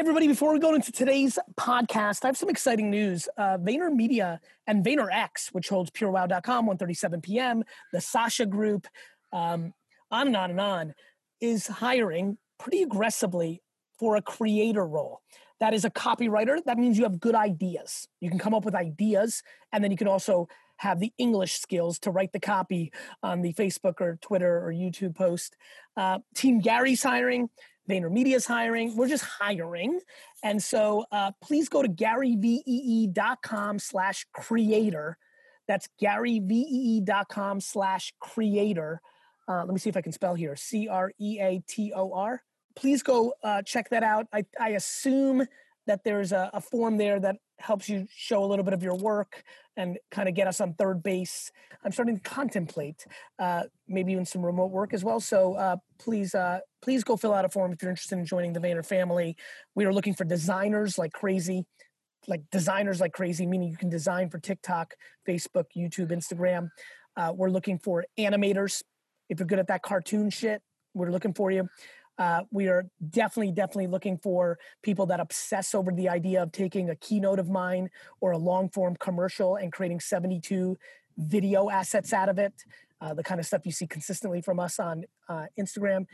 everybody, before we go into today's podcast, I have some exciting news. Uh, VaynerMedia and VaynerX, which holds purewow.com, One37pm, the Sasha Group, um, on and on and on, is hiring pretty aggressively for a creator role. That is a copywriter. That means you have good ideas. You can come up with ideas, and then you can also have the English skills to write the copy on the Facebook or Twitter or YouTube post. Uh, Team Gary's hiring. VaynerMedia's hiring. We're just hiring. And so uh, please go to garyvee.com slash creator. That's garyvee.com slash creator. Uh, let me see if I can spell here. C R E A T O R. Please go uh, check that out. I, I assume that there's a, a, form there that helps you show a little bit of your work and kind of get us on third base. I'm starting to contemplate uh, maybe even some remote work as well. So uh, please, uh, please go fill out a form if you're interested in joining the Vayner family. We are looking for designers like crazy, like designers like crazy, meaning you can design for TikTok, Facebook, YouTube, Instagram. Uh, we're looking for animators. If you're good at that cartoon shit, we're looking for you. Uh, we are definitely, definitely looking for people that obsess over the idea of taking a keynote of mine or a long form commercial and creating 72 video assets out of it, uh, the kind of stuff you see consistently from us on uh, Instagram.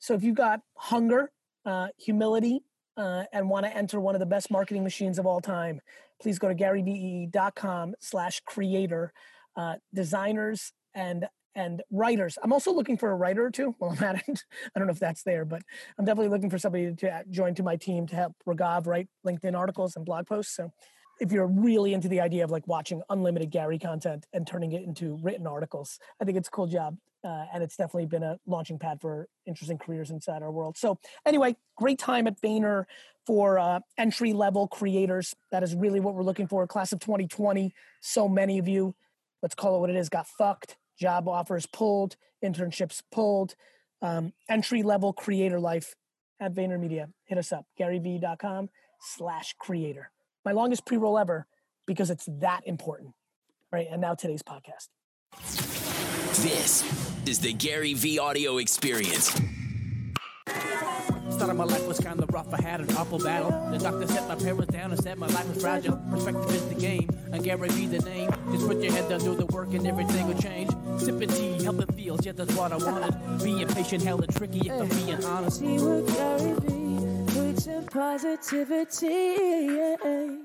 So if you've got hunger, uh, humility, uh, and want to enter one of the best marketing machines of all time, please go to garyvee.com slash creator. Uh, designers and and writers. I'm also looking for a writer or two. Well, I'm at it. I don't know if that's there, but I'm definitely looking for somebody to join to my team to help Ragav write LinkedIn articles and blog posts. So if you're really into the idea of like watching unlimited Gary content and turning it into written articles, I think it's a cool job. Uh, and it's definitely been a launching pad for interesting careers inside our world. So anyway, great time at Vayner for uh, entry level creators. That is really what we're looking for. Class of 2020. So many of you, let's call it what it is, got fucked job offers pulled, internships pulled, um, entry level creator life at VaynerMedia. Hit us up, garyvee.com slash creator. My longest pre roll ever because it's that important. Right. And now today's podcast. This is the Gary V audio experience. Started my life was kinda rough, I had an awful battle. The doctor set my parents down and said my life was fragile. Perspective is the game, and Gary V the name. Just put your head down, do the work, and everything will change. Sipping tea, helping feels, yeah, that's what I wanted. Being patient, hella tricky, if I'm being honest. Tea with Gary V, with some positivity. Yeah.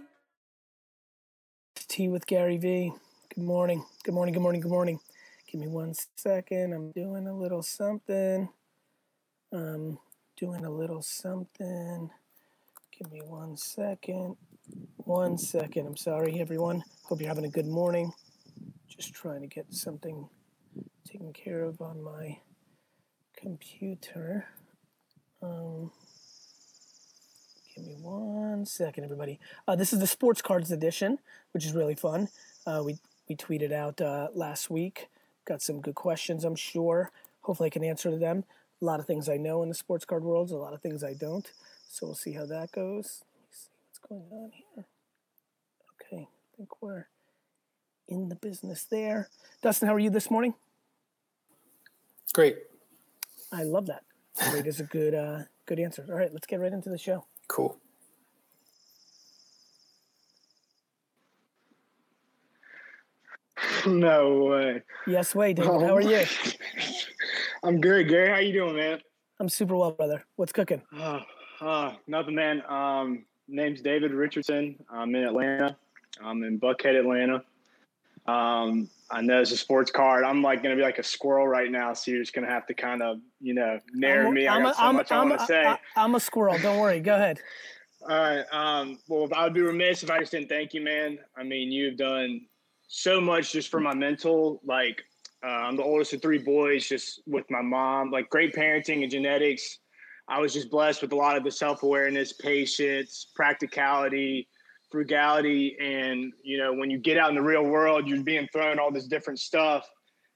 Tea with Gary V. Good morning. Good morning. Good morning. Good morning. Give me one second. I'm doing a little something. Um, doing a little something. Give me one second. One second. I'm sorry, everyone. Hope you're having a good morning. Just trying to get something taken care of on my computer. Um, give me one second, everybody. Uh, this is the sports cards edition, which is really fun. Uh, we we tweeted out uh, last week. Got some good questions, I'm sure. Hopefully, I can answer them a lot of things I know in the sports card world, a lot of things I don't. So we'll see how that goes. Let me see what's going on here. Okay, I think we're in the business there. Dustin, how are you this morning? It's great. I love that. Great is a good uh, good answer. All right, let's get right into the show. Cool. No way. Yes way, David. How are you? I'm good, Gary. How you doing, man? I'm super well, brother. What's cooking? Uh, uh, nothing, man. Um, name's David Richardson. I'm in Atlanta. I'm in Buckhead, Atlanta. Um, I know it's a sports card. I'm like going to be like a squirrel right now, so you're just going to have to kind of, you know, narrow I'm, me. I I'm got a, so I'm, much I I'm, want to say. I, I'm a squirrel. Don't worry. Go ahead. All right. Um, well, I would be remiss if I just didn't thank you, man. I mean, you've done so much just for my mental. Like, uh, I'm the oldest of three boys, just with my mom. Like, great parenting and genetics. I was just blessed with a lot of the self awareness, patience, practicality, frugality. And, you know, when you get out in the real world, you're being thrown all this different stuff.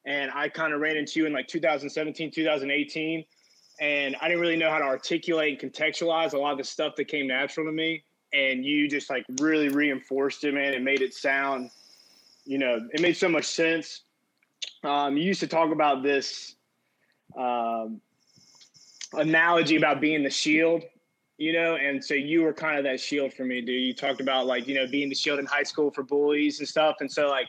And I kind of ran into you in like 2017, 2018. And I didn't really know how to articulate and contextualize a lot of the stuff that came natural to me. And you just like really reinforced it, man. It made it sound, you know, it made so much sense. Um, you used to talk about this um, analogy about being the shield you know, and so you were kind of that shield for me, dude. You talked about like, you know, being the shield in high school for bullies and stuff. And so like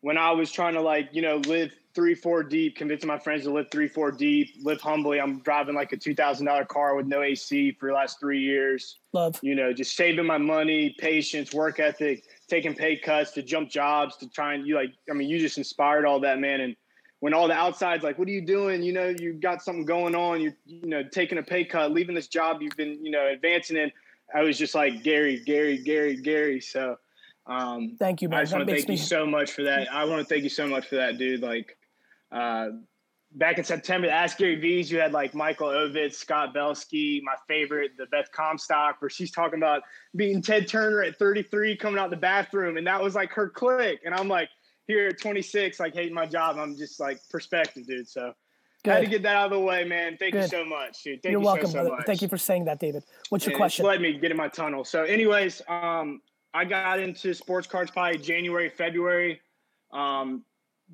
when I was trying to like, you know, live three, four deep, convincing my friends to live three, four deep, live humbly. I'm driving like a two thousand dollar car with no AC for the last three years. Love. You know, just saving my money, patience, work ethic, taking pay cuts to jump jobs to try and you like I mean, you just inspired all that, man. And when all the outside's like, what are you doing? You know, you got something going on. You're, you know, taking a pay cut, leaving this job you've been, you know, advancing in. I was just like, Gary, Gary, Gary, Gary. So, um, thank you, man. I just want to thank me you so much for that. I want to thank you so much for that, dude. Like, uh, back in September, the Ask Gary V's, you had like Michael Ovitz, Scott Belsky, my favorite, the Beth Comstock, where she's talking about beating Ted Turner at 33, coming out the bathroom. And that was like her click. And I'm like, here at 26, like hating my job. I'm just like perspective, dude. So I had to get that out of the way, man. Thank you so much, dude. Thank You're you welcome, so, so. Thank you for saying that, David. What's your And question? Let me get in my tunnel. So, anyways, um, I got into sports cards probably January, February. Um,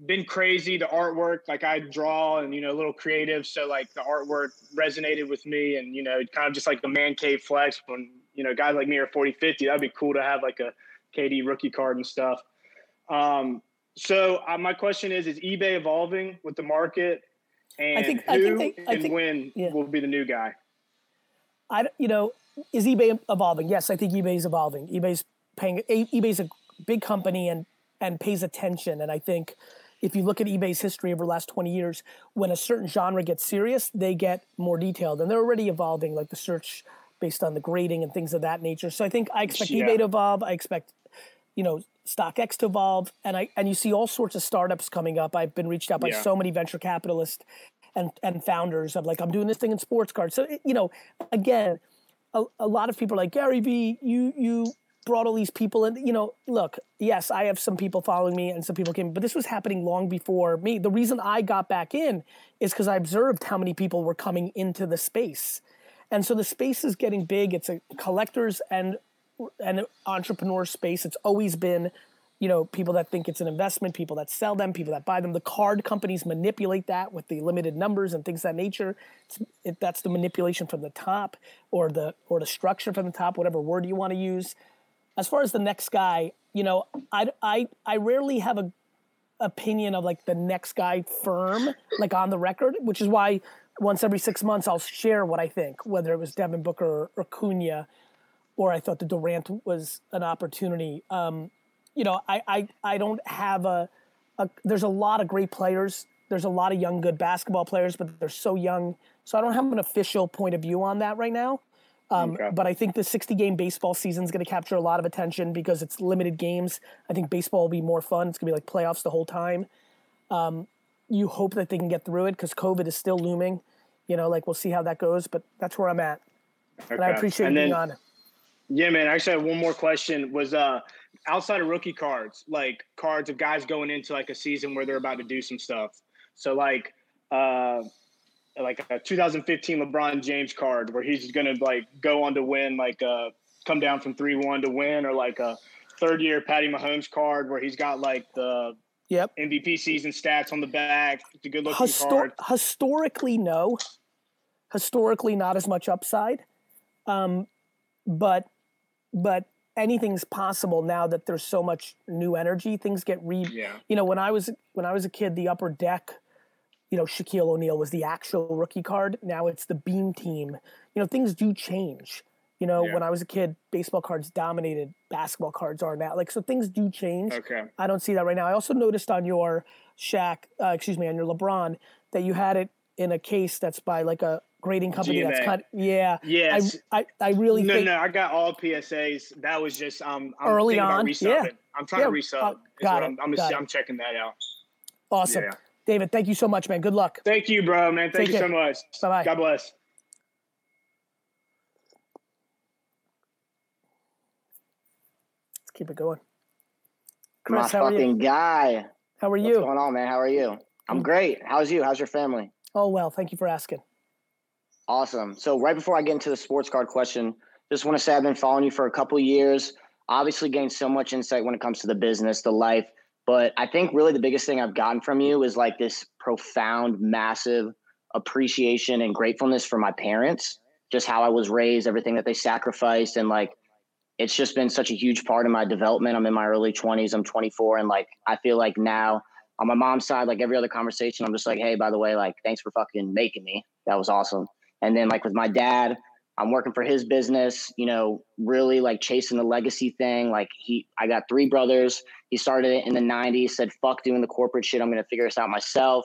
been crazy. The artwork, like I draw and you know, a little creative. So like the artwork resonated with me, and you know, kind of just like the man cave flex. When you know, guys like me are 40, 50, that'd be cool to have like a KD rookie card and stuff. Um, so uh, my question is: Is eBay evolving with the market? And think- who I think they- I and think- when yeah. will be the new guy? I, you know, is eBay evolving? Yes, I think eBay's evolving. eBay's paying. eBay's a big company and and pays attention. And I think if you look at eBay's history over the last twenty years, when a certain genre gets serious, they get more detailed, and they're already evolving, like the search based on the grading and things of that nature. So I think I expect Yeah. eBay to evolve. I expect, you know, StockX to evolve, and I and you see all sorts of startups coming up. I've been reached out by Yeah. so many venture capitalists and and founders of like I'm doing this thing in sports cards. So you know, again, a, a lot of people are like Gary V. You you brought all these people in. You know, look, yes, I have some people following me and some people came, but this was happening long before me. The reason I got back in is because I observed how many people were coming into the space, and so the space is getting big. It's a collectors and and entrepreneur space. It's always been, you know, people that think it's an investment, people that sell them, people that buy them. The card companies manipulate that with the limited numbers and things of that nature. It, that's the manipulation from the top, or the or the structure from the top, whatever word you want to use. As far as the next guy, you know, I I I rarely have a opinion of like the next guy firm, like on the record, which is why once every six months I'll share what I think, whether it was Devin Booker or, Cunha, or I thought the Durant was an opportunity. Um, you know, I, I I don't have a, a there's a lot of great players. There's a lot of young good basketball players, but they're so young. So I don't have an official point of view on that right now. Um, Okay. But I think the 60 game baseball season is going to capture a lot of attention because it's limited games. I think baseball will be more fun. It's going to be like playoffs the whole time. Um, you hope that they can get through it because COVID is still looming. You know, like we'll see how that goes, but that's where I'm at. And I appreciate And you being on. Yeah, man. I actually have one more question. Was uh outside of rookie cards, like cards of guys going into like a season where they're about to do some stuff. So like uh like a 2015 LeBron James card where he's gonna like go on to win like uh come down from three one to win, or like a third year Patty Mahomes card where he's got like the Yep. MVP season stats on the back. It's a good looking Histor- card. historically, no. Historically, not as much upside. Um, but but anything's possible now that there's so much new energy. Things get re. Yeah. You know, when I was when I was a kid, the upper deck, you know, Shaquille O'Neal was the actual rookie card. Now it's the beam team. You know, things do change. You know, Yeah. when I was a kid, baseball cards dominated. Basketball cards are now. Like so, things do change. Okay. I don't see that right now. I also noticed on your Shaq, uh, excuse me, on your LeBron, that you had it in a case that's by like a grading company. That's kind yeah. Yes. I, I, I really No, think no, I got all PSAs. That was just um, I'm Early on, about yeah. I'm trying Yeah, to resub. uh, got what it, I'm, I'm, got it. I'm checking that out. awesome. Yeah. David, thank you so much, man. Good luck. Thank you, bro, man. Thank Take you care. so much. Bye-bye. God bless. Let's keep it going. My Chris, how are you? fucking guy. How are you? What's you? going on, man? How are you? I'm great. How's you? How's your family? Oh well, thank you for asking. Awesome. So right before I get into the sports card question, just want to say I've been following you for a couple years. Obviously, gained so much insight when it comes to the business, the life. But I think really the biggest thing I've gotten from you is like this profound, massive appreciation and gratefulness for my parents. just how I was raised, everything that they sacrificed, and like it's just been such a huge part of my development. I'm in my early 20s. I'm 24, and like I feel like now on my mom's side, like every other conversation, I'm just like, hey, by the way, like thanks for fucking making me. That was awesome. And then like with my dad, I'm working for his business, you know, really like chasing the legacy thing. Like he, I got three brothers. He started it in the 90s, said, fuck doing the corporate shit. I'm going to figure this out myself.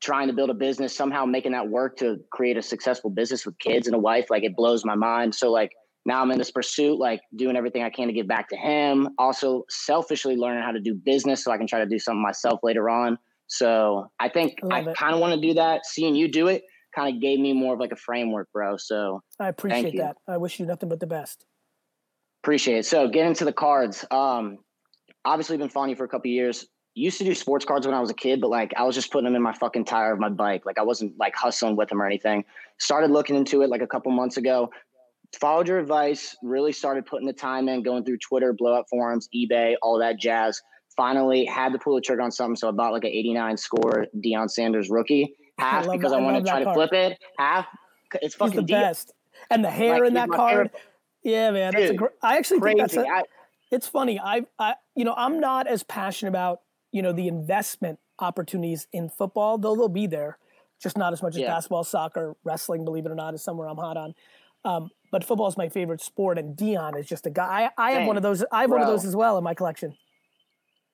Trying to build a business, somehow making that work to create a successful business with kids and a wife. Like it blows my mind. So, like, now I'm in this pursuit, like doing everything I can to give back to him. Also, selfishly learning how to do business so I can try to do something myself later on. So, I think I, I kind of want to do that. Seeing you do it kind of gave me more of like a framework, bro. So I appreciate that. I wish you nothing but the best. Appreciate it. So get into the cards. Um, obviously been following you for a couple years. Used to do sports cards when I was a kid, but like I was just putting them in my fucking tire of my bike. Like I wasn't like hustling with them or anything. Started looking into it like a couple months ago. Followed your advice. Really started putting the time in, going through Twitter, blowout forums, eBay, all that jazz. Finally had to pull the trigger on something, so I bought like an 89 score Deion Sanders rookie half I because that. I want to try to flip it. Half it's fucking He's the best. And the hair like, in that card. Yeah, man, that's Dude, a great. I actually crazy. think that's. A, I, it's funny. I, I, you know, I'm not as passionate about you know the investment opportunities in football, though they'll be there, just not as much as yeah. basketball, soccer, wrestling. Believe it or not, is somewhere I'm hot on. Um, but football is my favorite sport, and Deion is just a guy. I, I have one of those. I have Bro. one of those as well in my collection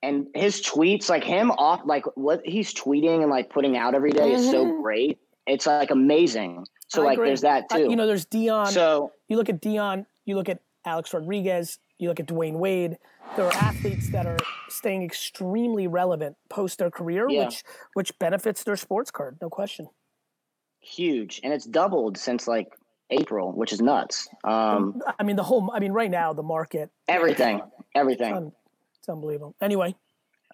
and his tweets, like him off, like what he's tweeting and like putting out every day mm-hmm. is so mm-hmm. great. It's like amazing. So I like, agree. there's that too. you know, there's Deion. So you look at Deion. you look at Alex Rodriguez, you look at Dwyane Wade. There are athletes that are staying extremely relevant post their career, yeah. which which benefits their sports card, no question. Huge, and it's doubled since like April, which is nuts. Um, I mean, the whole. I mean, right now the market, everything, everything. It's unbelievable. Anyway.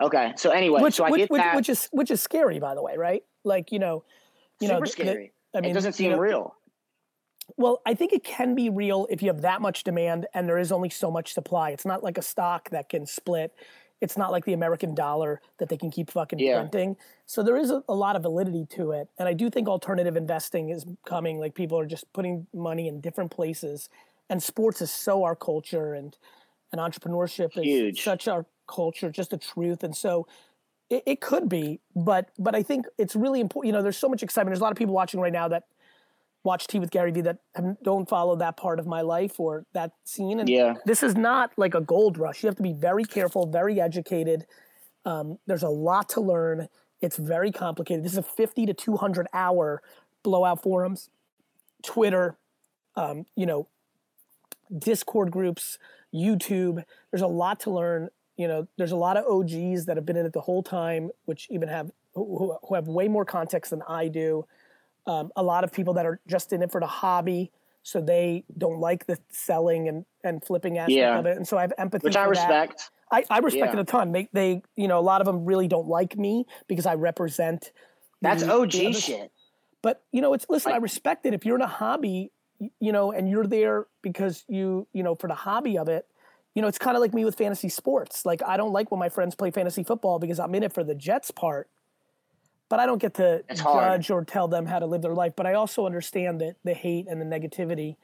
Okay. So anyway, which, so I which, get which, that. Which is which is scary, by the way, right? Like you know, you Super know, scary. The, I mean, it doesn't seem you know, real. Well, I think it can be real if you have that much demand and there is only so much supply. It's not like a stock that can split. It's not like the American dollar that they can keep fucking yeah. printing. So there is a, a, lot of validity to it. And I do think alternative investing is coming. Like people are just putting money in different places. And sports is so our culture and and entrepreneurship is Huge. such our culture, just the truth. And so it, it, could be, but but I think it's really important. You know, there's so much excitement. There's a lot of people watching right now that watch Tea with Gary Vee that don't follow that part of my life or that scene. And yeah. this is not like a gold rush. You have to be very careful, very educated. Um, there's a lot to learn. It's very complicated. This is a 50 to 200 hour blowout forums, Twitter, um, you know, Discord groups, YouTube. There's a lot to learn you know, there's a lot of OGs that have been in it the whole time, which even have who, who have way more context than I do. Um, a lot of people that are just in it for the hobby, so they don't like the selling and, and flipping aspect yeah. of it. And so I have empathy, which I respect. I, I, respect yeah. it a ton. They, they, you know, a lot of them really don't like me because I represent. That's the, OG the shit. But you know, it's listen. I, I respect it. If you're in a hobby, you know, and you're there because you, you know, for the hobby of it, you know, it's kind of like me with fantasy sports. Like I don't like when my friends play fantasy football because I'm in it for the Jets part, but I don't get to it's judge hard. or tell them how to live their life. But I also understand that the hate and the negativity.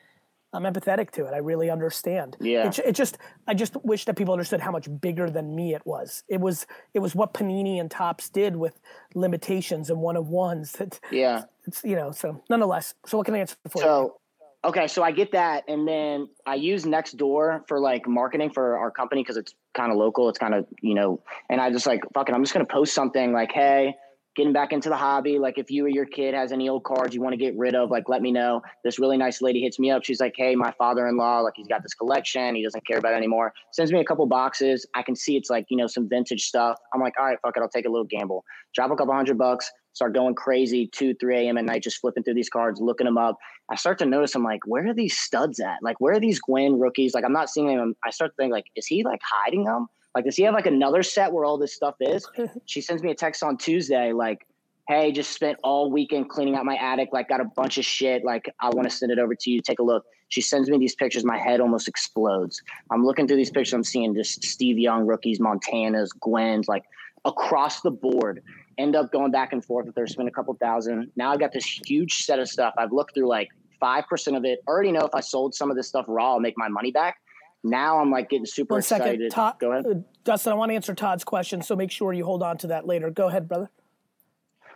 I'm empathetic to it. I really understand. Yeah. It, it just, I just wish that people understood how much bigger than me it was. It was, it was what Panini and Topps did with limitations and one of ones. That, yeah. It's you know. So nonetheless, so what can I answer for so, you? Okay, so I get that, and then I use Nextdoor for like marketing for our company because it's kind of local. It's kind of you know, and I just like fucking. I'm just gonna post something like, "Hey, getting back into the hobby. Like, if you or your kid has any old cards you want to get rid of, like, let me know." This really nice lady hits me up. She's like, "Hey, my father-in-law, like, he's got this collection. He doesn't care about it anymore. Sends me a couple boxes. I can see it's like you know some vintage stuff. I'm like, all right, fuck it. I'll take a little gamble. Drop a couple hundred bucks start going crazy 2 3 a.m at night just flipping through these cards looking them up. I start to notice i'm like where are these studs at? Like where are these Gwynn rookies? Like i'm not seeing them. I start to think like is he like hiding them? Like does he have like another set where all this stuff is? She sends me a text on tuesday like hey just spent all weekend cleaning out my attic like got a bunch of shit. Like i want to send it over to you. Take a look. She sends me these pictures. My head almost explodes. I'm looking through these pictures. I'm seeing just steve young rookies montanas Gwynns like across the board end up going back and forth with her, spend a couple thousand. Now I've got this huge set of stuff. I've looked through like five percent of it. Already know if I sold some of this stuff raw, I'll make my money back. Now I'm like getting super One second, excited. Todd, Go ahead. uh, Dustin. I want to answer Todd's question, so make sure you hold on to that later. Go ahead, brother.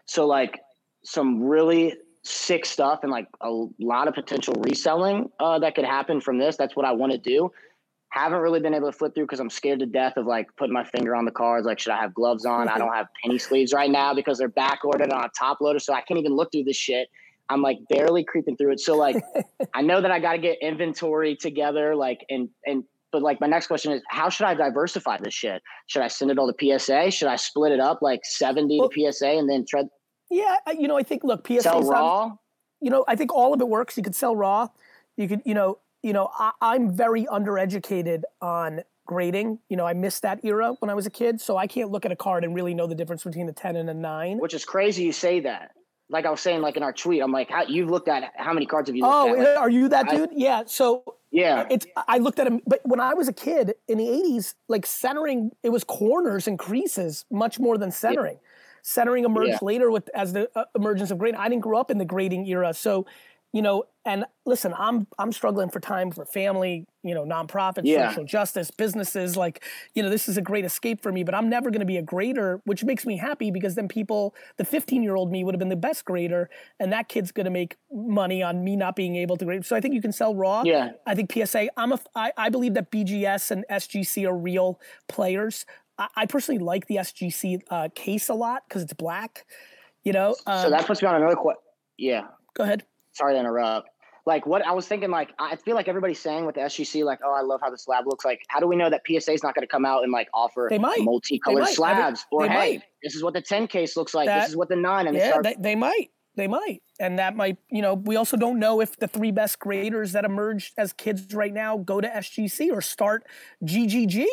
So like some really sick stuff and like a lot of potential reselling uh, that could happen from this. That's what I want to do. Haven't really been able to flip through because I'm scared to death of like putting my finger on the cards. Like, should I have gloves on? I mm-hmm. don't have penny sleeves right now because they're back ordered on a top loader, so I can't even look through this shit. I'm like barely creeping through it. So like, I know that I got to get inventory together. Like, and and but like my next question is, how should I diversify this shit? Should I send it all to PSA? Should I split it up like 70 Well- to PSA and then try Yeah, you know, I think look, PSA sell raw? you know, I think all of it works. You could sell raw. You could, you know, you know, I, I'm very undereducated on grading. You know, I missed that era when I was a kid, so I can't look at a card and really know the difference between a ten and a nine. Which is crazy you say that. Like I was saying, like in our tweet, I'm like, how you've looked at how many cards have you looked Oh, at? Like, are you that I- dude? yeah. So yeah. it's I looked at him, but when I was a kid in the '80s, like centering, it was corners and creases much more than centering. Centering emerged Yeah. later with as the uh, emergence of grading. I didn't grow up in the grading era, so you know. And listen, I'm I'm struggling for time for family, you know, nonprofits, Yeah. social justice, businesses. Like, you know, this is a great escape for me. But I'm never going to be a grader, which makes me happy because then people, the 15 year old me would have been the best grader, and that kid's going to make money on me not being able to grade. So I think you can sell raw. Yeah. I think PSA. I'm a. I, I believe that BGS and SGC are real players. I, I personally like the SGC uh, case a lot because it's black. You know. Um, so that puts me on another question. Yeah. go ahead. Sorry to interrupt. Like what I was thinking, like I feel like everybody's saying with the SGC, like, oh, I love how the slab looks. Like, how do we know that PSA is not going to come out and like offer They might. multicolored They might. slabs? Or hey, might. this is what the 10 case looks like. That- this is what the nine and they yeah, start they, they might. They might. And that might, you know, we also don't know if the three best graders that emerged as kids right now go to SGC or start GGG.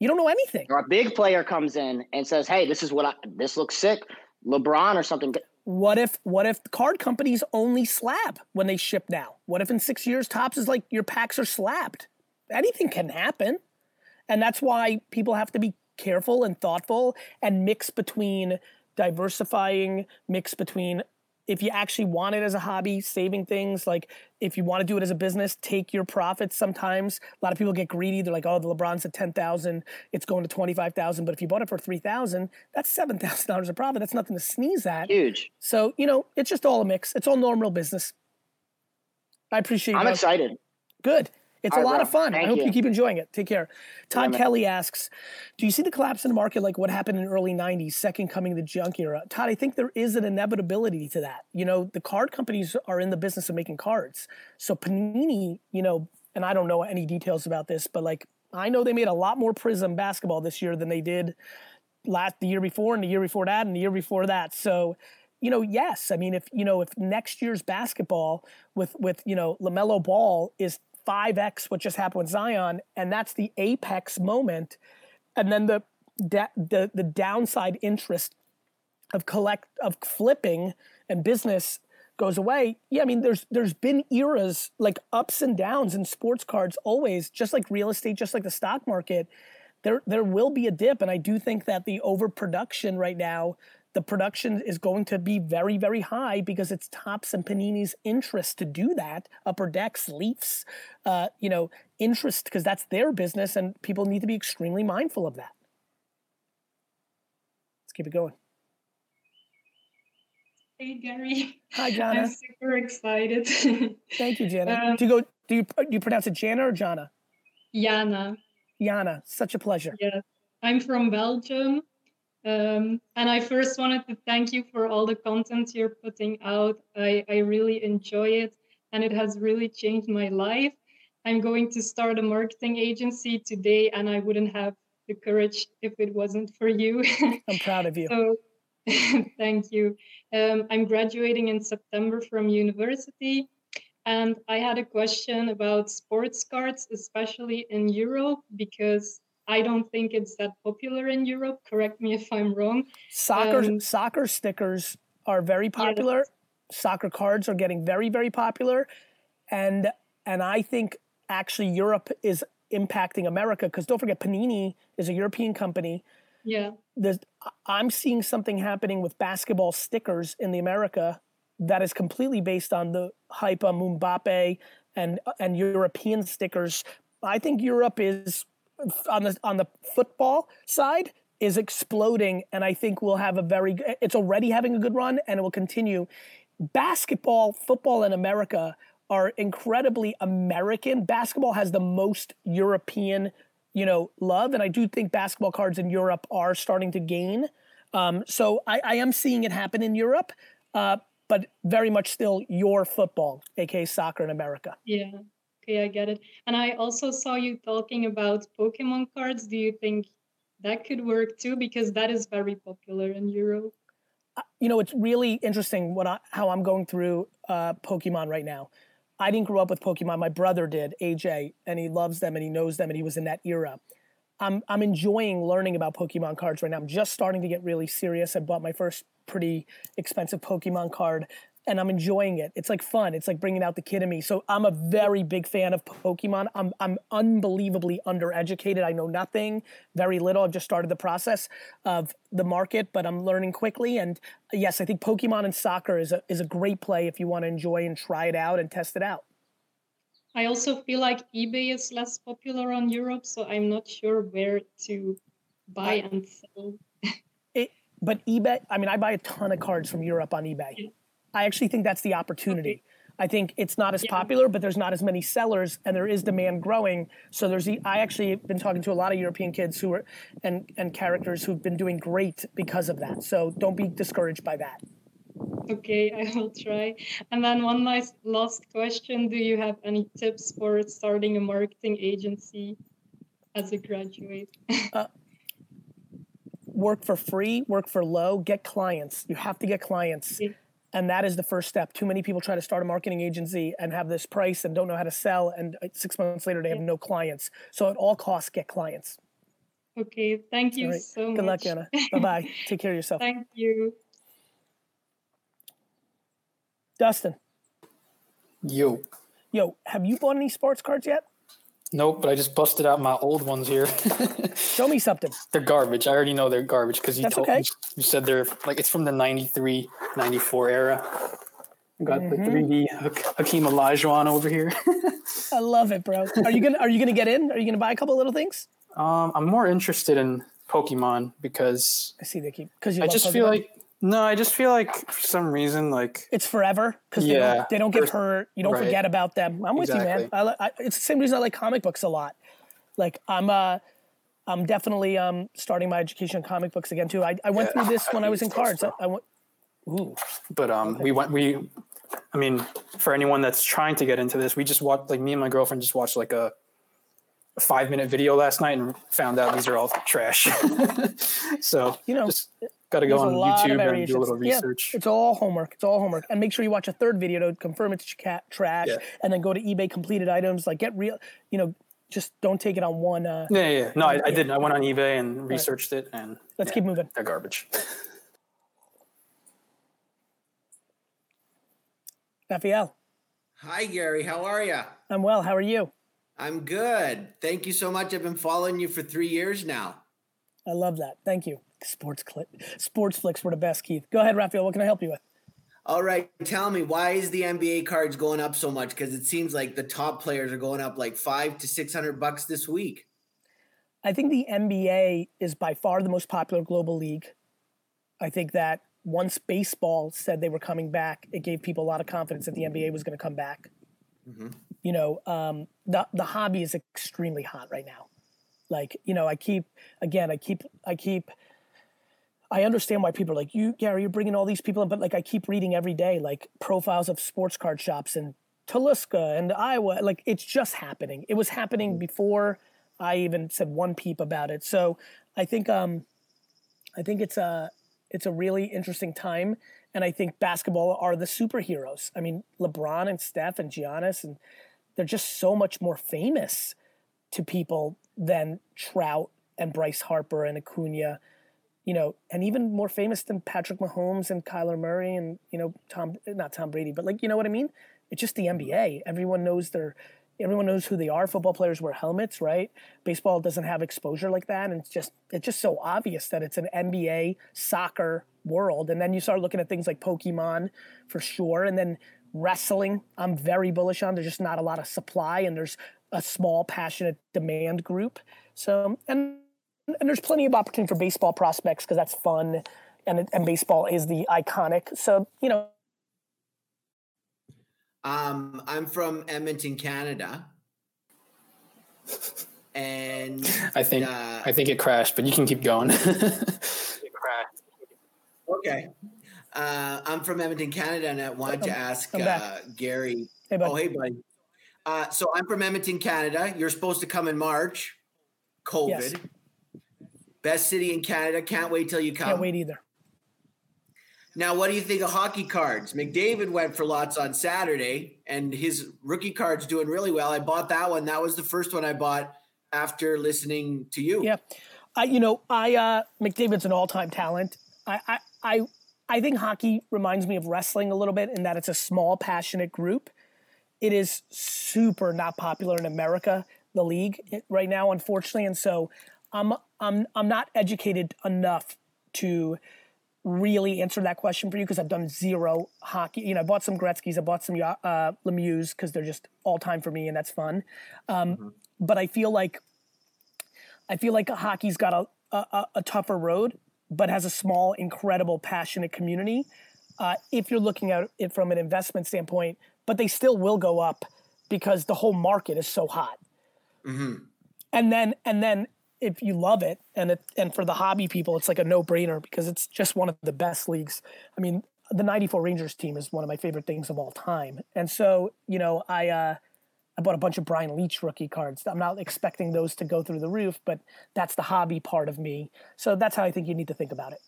You don't know anything. or a big player comes in and says, "Hey, this is what I this looks sick." LeBron or something. What if what if card companies only slab when they ship now? What if in six years Topps is like your packs are slapped? Anything can happen. And that's why people have to be careful and thoughtful and mix between diversifying, mix between if you actually want it as a hobby, saving things, like if you want to do it as a business, take your profits sometimes. A lot of people get greedy. They're like, oh, the LeBron's at 10,000, it's going to 25,000. But if you bought it for 3,000, that's $7,000 of profit. That's nothing to sneeze at. Huge. So, you know, it's just all a mix. It's all normal business. I appreciate you. I'm excited. Good. It's All a lot bro. of fun. I hope you. you. keep enjoying it. Take care. Todd. Kelly asks, "Do you see the collapse in the market like what happened in early '90s, second coming of the junk era?" Todd, I think there is an inevitability to that. You know, the card companies are in the business of making cards. So Panini, you know, and I don't know any details about this, but like I know they made a lot more Prizm basketball this year than they did last the year before, and the year before that, and the year before that. So you know, yes. I mean, if you know, if next year's basketball with with you know Lamelo Ball is five x what just happened with Zion, and that's the apex moment, and then the the the downside interest of collect of flipping and business goes away. Yeah, I mean, there's there's been eras like ups and downs in sports cards always, just like real estate, just like the stock market. There there will be a dip, and I do think that the overproduction right now the production is going to be very, very high because it's Topps and Panini's interest to do that. Upper Decks, Leafs, uh, you know, interest because that's their business, and people need to be extremely mindful of that. Let's keep it going. Hey Gary, Hi, Jana. I'm super excited. Thank you, Jana. Um, do you go? Do you do you pronounce it Jana or Jana? Jana, Jana, such a pleasure. yes, I'm from Belgium. Um, and I first wanted to thank you for all the content you're putting out. I, I really enjoy it and it has really changed my life. I'm going to start a marketing agency today and I wouldn't have the courage if it wasn't for you. I'm proud of you. So thank you. Um, I'm graduating in September from university. And I had a question about sports cards, especially in Europe, because I don't think it's that popular in Europe. Correct me if I'm wrong. Soccer um, soccer stickers are very popular. Soccer cards are getting very very popular, and and I think actually Europe is impacting America because don't forget Panini is a European company. Yeah. There's, I'm seeing something happening with basketball stickers in the America that is completely based on the hype on Mbappe and and European stickers. I think Europe is on the on the football side is exploding, and I think we'll have a very. It's already having a good run, and it will continue. Basketball, football in America are incredibly American. Basketball has the most European, you know, love, and I do think basketball cards in Europe are starting to gain. Um, so I, I, am seeing it happen in Europe, uh, but very much still your football, aka soccer in America. Yeah. Okay, I get it. And I also saw you talking about Pokemon cards. Do you think that could work too? Because that is very popular in Europe. Uh, you know, it's really interesting what I, how I'm going through uh, Pokemon right now. I didn't grow up with Pokemon. My brother did, AJ, and he loves them and he knows them and he was in that era. I'm I'm enjoying learning about Pokemon cards right now. I'm just starting to get really serious. I bought my first pretty expensive Pokemon card and I'm enjoying it. It's like fun. It's like bringing out the kid in me. So I'm a very big fan of Pokemon. I'm I'm unbelievably undereducated. I know nothing, very little. I've just started the process of the market, but I'm learning quickly. And yes, I think Pokemon and soccer is a is a great play if you want to enjoy and try it out and test it out. I also feel like eBay is less popular on Europe, so I'm not sure where to buy and sell. it, but eBay, I mean, I buy a ton of cards from Europe on eBay. Yeah I actually think that's the opportunity. I think it's not as yeah. popular, but there's not as many sellers, and there is demand growing. So there's the. I actually have been talking to a lot of European kids who are and and characters who've been doing great because of that. So don't be discouraged by that. Okay, I will try. And then one nice last question: Do you have any tips for starting a marketing agency as a graduate? uh, work for free, work for low, get clients. You have to get clients. Okay and that is the first step. Too many people try to start a marketing agency and have this price and don't know how to sell and uh, six months later they have no clients. So at all costs get clients. Okay thank you right. so good much. Good luck anna bye-bye. Take care of yourself. Thank you. Dustin. Yo. Yo have you bought any sports cards yet? Nope, but I just busted out my old ones here. Show me something. They're garbage. I already know they're garbage because you That's told okay. you said they're like it's from the 93, 94 era. I got mm-hmm. the 3D Hakeem Olajuwon over here. I love it, bro. Are you gonna Are you gonna get in? Are you gonna buy a couple little things? Um, I'm more interested in Pokemon because I see they keep because I just Pokemon. feel like no, I just feel like for some reason, like it's forever because yeah, they don't, they don't get hurt. You don't right. forget about them. I'm with exactly. you, man. I, I, it's the same reason I like comic books a lot. Like I'm, uh, I'm definitely um, starting my education on comic books again too. I, I went yeah, through this when I was in cards. I, I, went. Ooh. But um, okay. we went. We, I mean, for anyone that's trying to get into this, we just watched. Like me and my girlfriend just watched like a five minute video last night and found out these are all trash. so you know, just got to go on YouTube and do a little research. Yeah, it's all homework. It's all homework, and make sure you watch a third video to confirm it's trash, yeah. and then go to eBay completed items. Like get real, you know, just don't take it on one. Uh, yeah, yeah. No, I, I did. I went on eBay and researched right. it, and let's yeah, keep moving. They're garbage. Raphael. Hi, Gary. How are you? I'm well. How are you? I'm good. Thank you so much. I've been following you for three years now. I love that. Thank you. Sports clip, sports flicks were the best. Keith, go ahead, Raphael. What can I help you with? All right, tell me why is the NBA cards going up so much? Because it seems like the top players are going up like five to six hundred bucks this week. I think the NBA is by far the most popular global league. I think that once baseball said they were coming back, it gave people a lot of confidence that the NBA was going to come back. Mm-hmm. You know, um, the the hobby is extremely hot right now. Like, you know, I keep again, I keep, I keep. I understand why people are like you, Gary. You're bringing all these people in, but like I keep reading every day, like profiles of sports card shops in Toluca and Iowa. Like it's just happening. It was happening mm. before I even said one peep about it. So I think, um, I think it's a, it's a really interesting time, and I think basketball are the superheroes. I mean, LeBron and Steph and Giannis, and they're just so much more famous to people than Trout and Bryce Harper and Acuna, you know, and even more famous than Patrick Mahomes and Kyler Murray and, you know, Tom, not Tom Brady, but like, you know what I mean? It's just the NBA. Everyone knows their, everyone knows who they are. Football players wear helmets, right? Baseball doesn't have exposure like that, and it's just it's just so obvious that it's an NBA soccer world. And then you start looking at things like Pokemon, for sure, and then wrestling. I'm very bullish on. There's just not a lot of supply, and there's a small, passionate demand group. So and and there's plenty of opportunity for baseball prospects because that's fun, and and baseball is the iconic. So you know. Um, I'm from Edmonton, Canada, and I think uh, I think it crashed, but you can keep going. okay. Uh, I'm from Edmonton, Canada, and I wanted to ask uh, Gary. Hey, bud. oh, hey, buddy. Uh, so I'm from Edmonton, Canada. You're supposed to come in March. COVID. Yes. Best city in Canada. Can't wait till you come. Can't wait either. Now, what do you think of hockey cards? McDavid went for lots on Saturday, and his rookie card's doing really well. I bought that one. That was the first one I bought after listening to you. Yeah, I you know I uh, McDavid's an all-time talent. I, I I I think hockey reminds me of wrestling a little bit in that it's a small, passionate group. It is super not popular in America, the league right now, unfortunately, and so I'm I'm I'm not educated enough to really answer that question for you because I've done zero hockey. You know, I bought some Gretzky's, I bought some uh, Lemieux because they're just all time for me, and that's fun. Um, But I feel like I feel like hockey's got a, a, a- tougher road, but has a small, incredible, passionate community. Uh, if you're looking at it from an investment standpoint, but they still will go up because the whole market is so hot. And then and then if you love it and it and for the hobby people, it's like a no brainer because it's just one of the best leagues. I mean, the '94 Rangers team is one of my favorite things of all time, and so you know I. Uh, I bought a bunch of Brian Leetch rookie cards. I'm not expecting those to go through the roof, but that's the hobby part of me. So that's how I think you need to think about it.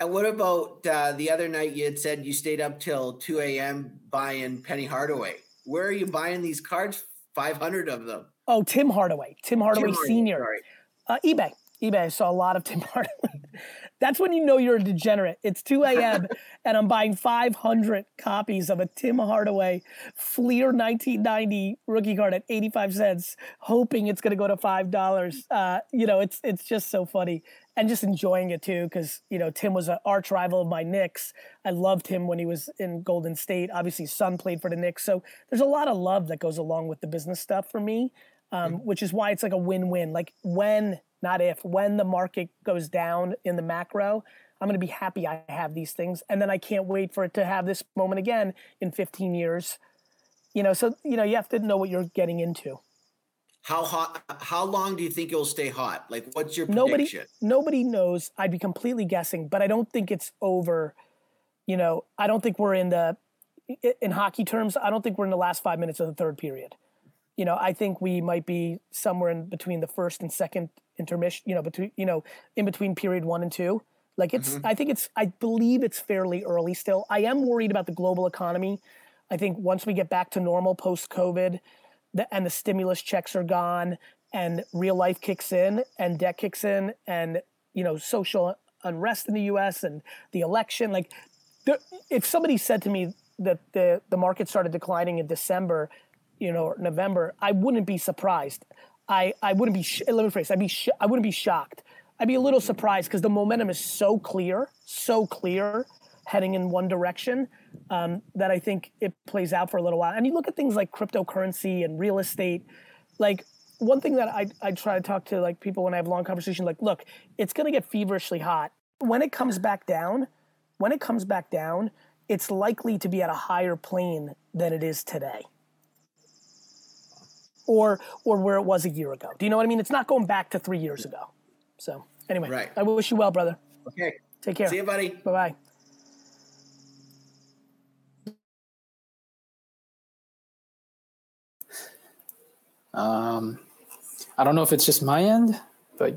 And what about uh, the other night you had said you stayed up till 2 a.m. buying Penny Hardaway? Where are you buying these cards? 500 of them. Oh, Tim Hardaway, Tim Hardaway Tim Hardaway, Senior, sorry. Uh, eBay, eBay. I saw a lot of Tim Hardaway. That's when you know you're a degenerate. It's 2 a.m. and I'm buying 500 copies of a Tim Hardaway Fleer 1990 rookie card at 85 cents, hoping it's going to go to five dollars. Uh, you know, it's it's just so funny and just enjoying it too because you know Tim was an arch rival of my Knicks. I loved him when he was in Golden State. Obviously, his son played for the Knicks, so there's a lot of love that goes along with the business stuff for me, um, which is why it's like a win-win. Like when, not if, when the market goes down in the macro, I'm going to be happy I have these things, and then I can't wait for it to have this moment again in 15 years. You know, so you know you have to know what you're getting into. How hot? How long do you think it'll stay hot? Like, what's your nobody prediction? nobody knows i'd be completely guessing but i don't think it's over you know i don't think we're in the in hockey terms i don't think we're in the last five minutes of the third period you know i think we might be somewhere in between the first and second intermission you know between you know in between period one and two. Like it's mm-hmm. i think it's i believe it's fairly early still. I am worried about the global economy. I think once we get back to normal post covid and the stimulus checks are gone and real life kicks in and debt kicks in and you know social unrest in the US and the election like there, if somebody said to me that the the market started declining in December you know November I wouldn't be surprised I I wouldn't be sh- let me phrase I'd be sh- I wouldn't be shocked I'd be a little surprised because the momentum is so clear so clear heading in one direction um, that I think it plays out for a little while. And you look at things like cryptocurrency and real estate, like one thing that I, I try to talk to like people when I have long conversations, like, look, it's going to get feverishly hot. When it comes back down, when it comes back down, it's likely to be at a higher plane than it is today. Or, or where it was a year ago. Do you know what I mean? It's not going back to three years ago. So anyway, Right. I wish you well, brother. Okay. Take care. See you, buddy. Bye bye. Um, I don't know if it's just my end, but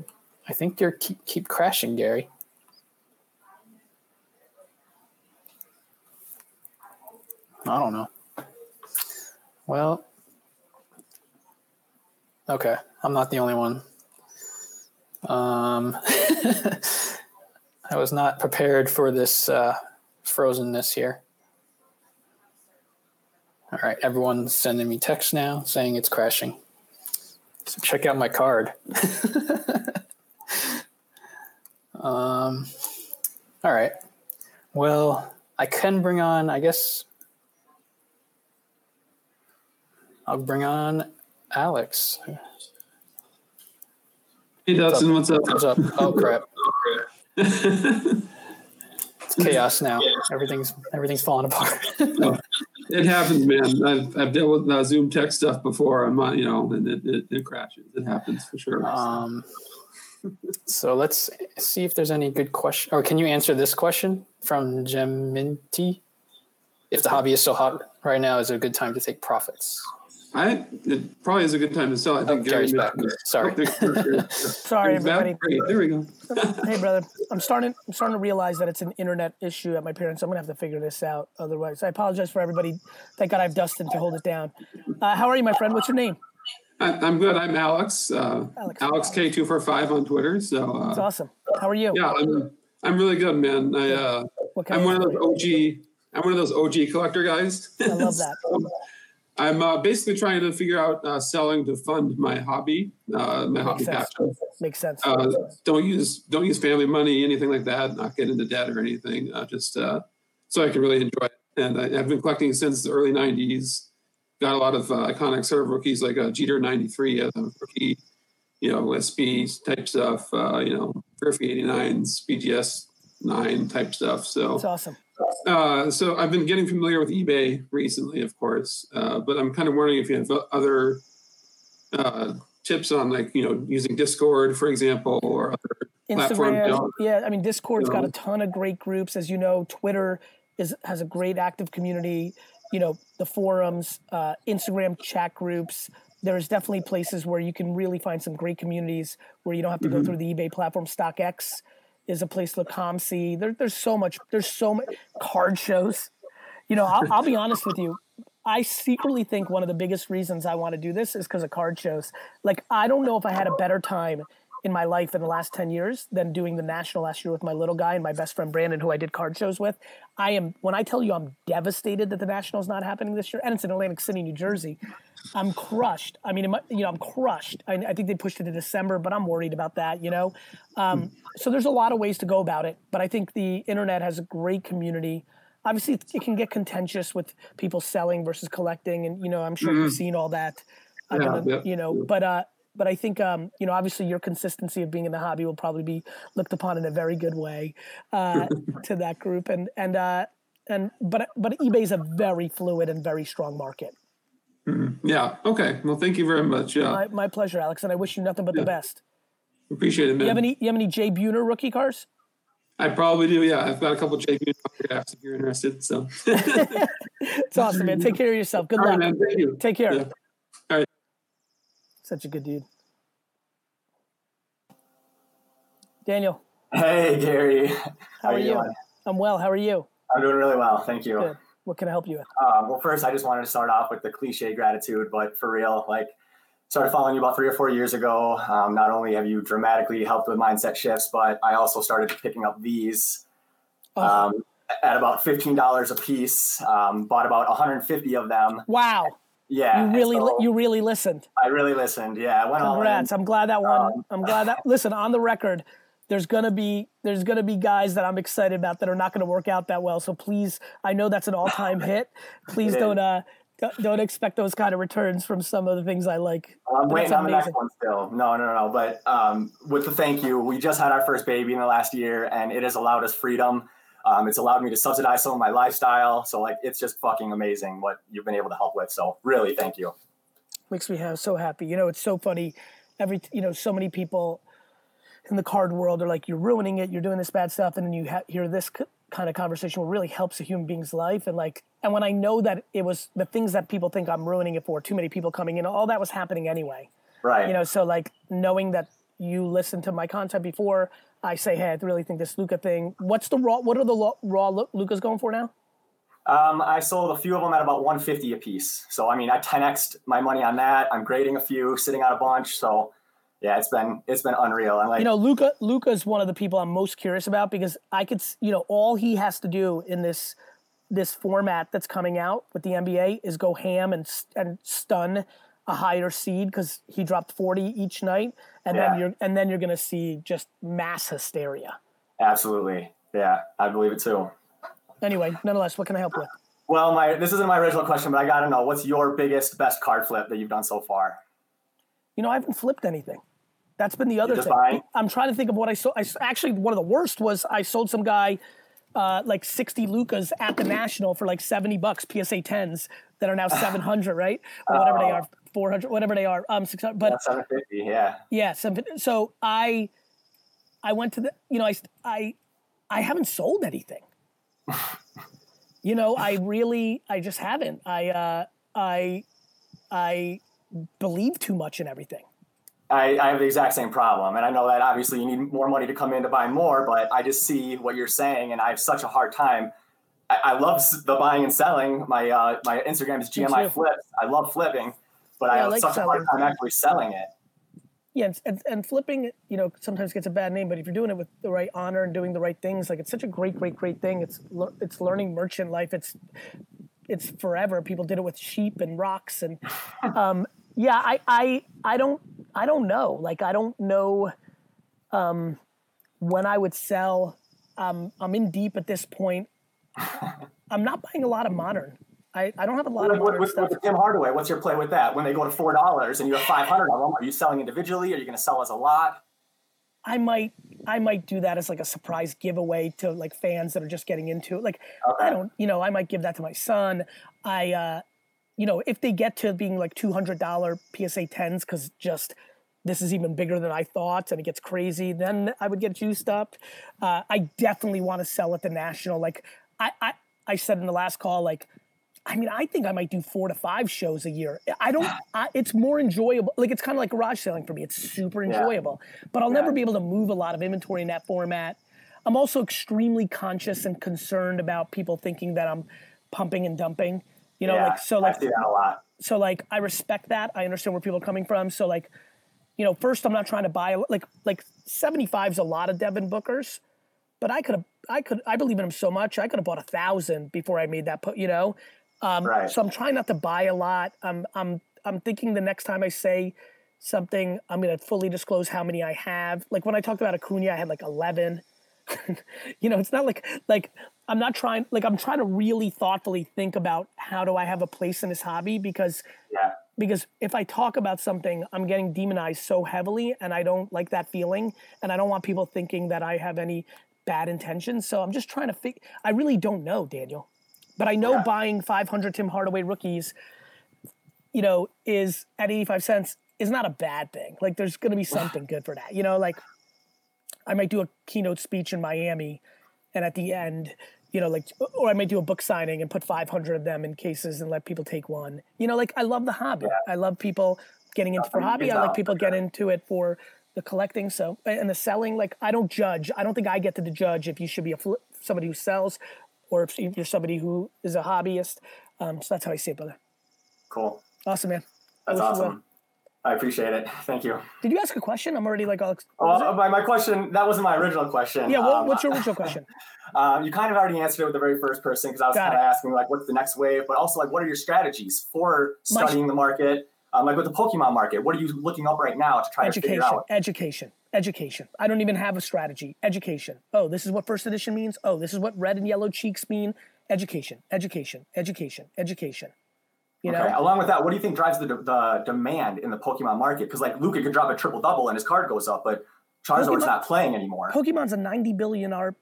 I think you're keep keep crashing, Gary. I don't know. Well, okay, I'm not the only one. Um, I was not prepared for this uh, frozenness here. All right, everyone's sending me text now saying it's crashing. So check out my card. um, all right. Well, I can bring on, I guess, I'll bring on Alex. Hey Dustin, what's up? What's up? Oh crap! it's chaos now. Everything's everything's falling apart. It happens, man. I've, I've dealt with uh, Zoom tech stuff before. I'm, you know, and it, it, it crashes. It happens for sure. um, so let's see if there's any good question. Or can you answer this question from Geminti? If the hobby is so hot right now, is it a good time to take profits? I it probably is a good time to sell. I think Oh, Gary's back. Sorry. Sorry, everybody. great? There we go. hey, brother. I'm starting. I'm starting to realize that it's an internet issue at my parents. I'm gonna have to figure this out. Otherwise, I apologize for everybody. Thank God I have Dustin to hold it down. Uh, how are you, my friend? What's your name? I, I'm good. I'm Alex. Uh, Alex. Alex K two four five on Twitter. So uh, It's awesome. How are you? yeah, I'm I'm really good, man. I uh, I'm one of those? OG. I'm one of those OG collector guys. I love that. I'm uh, basically trying to figure out uh, selling to fund my hobby, uh, my hobby sense. passion. Makes sense. Uh, don't use don't use family money, anything like that. Not get into debt or anything. Uh, just uh, so I can really enjoy it. And I, I've been collecting since the early '90s. Got a lot of uh, iconic of rookies like uh, Jeter '93 as a rookie, you know, SB type stuff. Uh, you know, Griffey '89s, BGS nine type stuff. So It's awesome. Uh, so I've been getting familiar with eBay recently, of course, uh, but I'm kind of wondering if you have other uh, tips on like you know using Discord, for example, or other platforms. Instagram, know. yeah. I mean, Discord's got a ton of great groups, as you know. Twitter is has a great active community. You know, the forums, uh, Instagram chat groups. There's definitely places where you can really find some great communities where you don't have to go Mhm. through the eBay platform. StockX is a place see. There, there's so much. There's so many card shows. You know, I'll, I'll be honest with you. I secretly think one of the biggest reasons I want to do this is because of card shows. Like, I don't know if I had a better time in my life in the last 10 years than doing the national last year with my little guy and my best friend Brandon, who I did card shows with. I am, when I tell you I'm devastated that the national's not happening this year, and it's in Atlantic City, New Jersey, I'm crushed. I mean, you know, I'm crushed. I, I think they pushed it to December, but I'm worried about that, you know? Um, so there's a lot of ways to go about it, but I think the internet has a great community. Obviously, it, can get contentious with people selling versus collecting, and you know, I'm sure you've Mhm. seen all that. Yeah, gonna- yeah, you know, yeah. but uh, but I think um, you know, obviously, your consistency of being in the hobby will probably be looked upon in a very good way uh, to that group, and and uh, and but but eBay is a very fluid and very strong market. Mhm. Yeah. Okay. Well, thank you very much. Yeah, My, my pleasure, Alex, and I wish you nothing but the best. appreciate it, man. You have any you have any Jay Buhner rookie cars? I probably do. Yeah, I've got a couple JP autographs if you're interested. So, It's awesome, man. Take care of yourself. Good All right, luck. man. Thank you. Take care. Yeah. All right. Such a good dude. Daniel, Hey, Gary. how are you? doing? I'm well. How are you? I'm doing really well. Thank you. Good. What can I help you with? Um, well, first, I just wanted to start off with the cliche gratitude, but for real, like, started following you about three or four years ago. Um, not only have you dramatically helped with mindset shifts, but I also started picking up these Oh, um, at about $15 a piece. Um, bought about 150 of them. wow. Yeah. You really so you really listened. I really listened. Yeah. I went. Congrats. I'm glad that one. Um, I'm glad that. Listen, on the record, there's gonna be there's gonna be guys that I'm excited about that are not gonna work out that well. So please, I know that's an all time hit. Please don't uh don't- expect those kind of returns from some of the things I like. I'm waiting on the next one still. No, no, no. But um, with the thank you, we just had our first baby in the last year, and it has allowed us freedom. Um, it's allowed me to subsidize some of my lifestyle. So like, it's just fucking amazing what you've been able to help with. So really, thank you. makes me so happy. You know, it's so funny. Every you know, so many people in the card world are like, "You're ruining it. You're doing this bad stuff," and then you ha- hear this c- kind of conversation where really helps a human being's life. And like, and when I know that it was the things that people think I'm ruining it for, too many people coming in, all that was happening anyway. Right. You know, so like knowing that you listened to my content before, I say, "Hey, I really think this Luka thing. What's the raw? What are the raw Lu- Luka's going for now?" Um, I sold a few of them at about 150 a piece. So I mean, I 10xed my money on that. I'm grading a few, sitting on a bunch. So yeah, it's been it's been unreal. And like, you know, Luka Luka is one of the people I'm most curious about because I could, you know, all he has to do in this this format that's coming out with the NBA is go ham and and stun a higher seed because he dropped 40 each night, and Yeah. then you're and then you're gonna see just mass hysteria. Absolutely. Yeah, I believe it too. Anyway, nonetheless, what can I help with? Well, my this isn't my original question, but I got to know what's your biggest, best card flip that you've done so far? You know, I haven't flipped anything. That's been the other thing. buying? I'm trying to think of what I sold. I actually one of the worst was I sold some guy uh, like 60 Lukas at the National for like 70 bucks PSA 10s that are now 700, right? Or whatever they Oh. are, 400, whatever they are, um, 600. But Seven fifty. Yeah. yeah, so I I went to the you know I I I haven't sold anything. you know, I really I just haven't. I uh I I believe too much in everything. I, I have the exact same problem, and I know that obviously you need more money to come in to buy more. But I just see what you're saying, and I have such a hard time. I, I love the buying and selling. My uh, my Instagram is GMI. Flips. I love flipping, but I Yeah, I have like such a hard time actually selling it. Yeah, and, and, and flipping, you know, sometimes gets a bad name, but if you're doing it with the right honor and doing the right things, like it's such a great, great, great thing. It's it's learning merchant life. It's it's forever. People did it with sheep and rocks, and um, yeah, I, I I don't I don't know. Like I don't know um, when I would sell. Um, I'm in deep at this point. I'm not buying a lot of modern. I, I don't have a lot of modern with, stuff. with Tim Hardaway, what's your play with that? When they go to four dollars and you have five hundred of them, are you selling individually? Are you going to sell as a lot? I might I might do that as like a surprise giveaway to like fans that are just getting into it. Like I don't, you know, I might give that to my son. I uh you know, if they get to being like $200 PSA 10s cuz just this is even bigger than I thought and it gets crazy, then I would get juiced up. Uh I definitely want to sell at the national like I I I said in the last call like I mean, I think I might do four to five shows a year. I don't. I, it's more enjoyable. Like it's kind of like garage selling for me. It's super Yeah. enjoyable, but I'll never be able to move a lot of inventory in that format. I'm also extremely conscious and concerned about people thinking that I'm pumping and dumping. You know, Yeah, like so, I like see that a lot. so like I respect that. I understand where people are coming from. So like, you know, first I'm not trying to buy like like 75 is a lot of Devin Bookers, but I could have I could I believe in him so much. I could have bought a thousand before I made that put. You know, um, Right. so I'm trying not to buy a lot. I'm I'm I'm thinking the next time I say something, I'm gonna fully disclose how many I have. Like when I talked about Acuna, I had like 11. you know, it's not like like I'm not trying like I'm trying to really thoughtfully think about how do I have a place in this hobby because Yeah. because if I talk about something, I'm getting demonized so heavily and I don't like that feeling and I don't want people thinking that I have any bad intentions. So I'm just trying to figure I really don't know, Daniel. But I know buying 500 Tim Hardaway rookies you know, is at 85 cents is not a bad thing. Like there's going to be something good for that. You know, like I might do a keynote speech in Miami and at the end, you know, like or I might do a book signing and put 500 of them in cases and let people take one. You know, like I love the hobby. I love people getting into for hobby. I like people get into it for the collecting. So and the selling, like I don't judge. I don't think I get to judge if you should be a fl- somebody who sells or if you're somebody who is a hobbyist. Um, so that's how I see it, brother. Cool. Awesome, man. That's awesome. well. I appreciate it. Thank you. Did you ask a question? I'm already like all. ex- Well, my, my question, that wasn't my original question. yeah. What, Um, what's your original question? Um, you kind of already answered it with the very first person because I was Got kind of asking like, what's the next wave? But also like, what are your strategies for My- studying the market? Um, like with the Pokemon market, what are you looking up right now to try to education, figure out? education, education. I don't even have a strategy. Education. Oh, this is what first edition means. Oh, this is what red and yellow cheeks mean. Education, education, education, education. You know, okay. Along with that, what do you think drives the, the demand in the Pokemon market? Because like Luka could drop a triple double and his card goes up, but Charizard's Pokemon- not playing anymore. Pokemon's a 90 billion dollar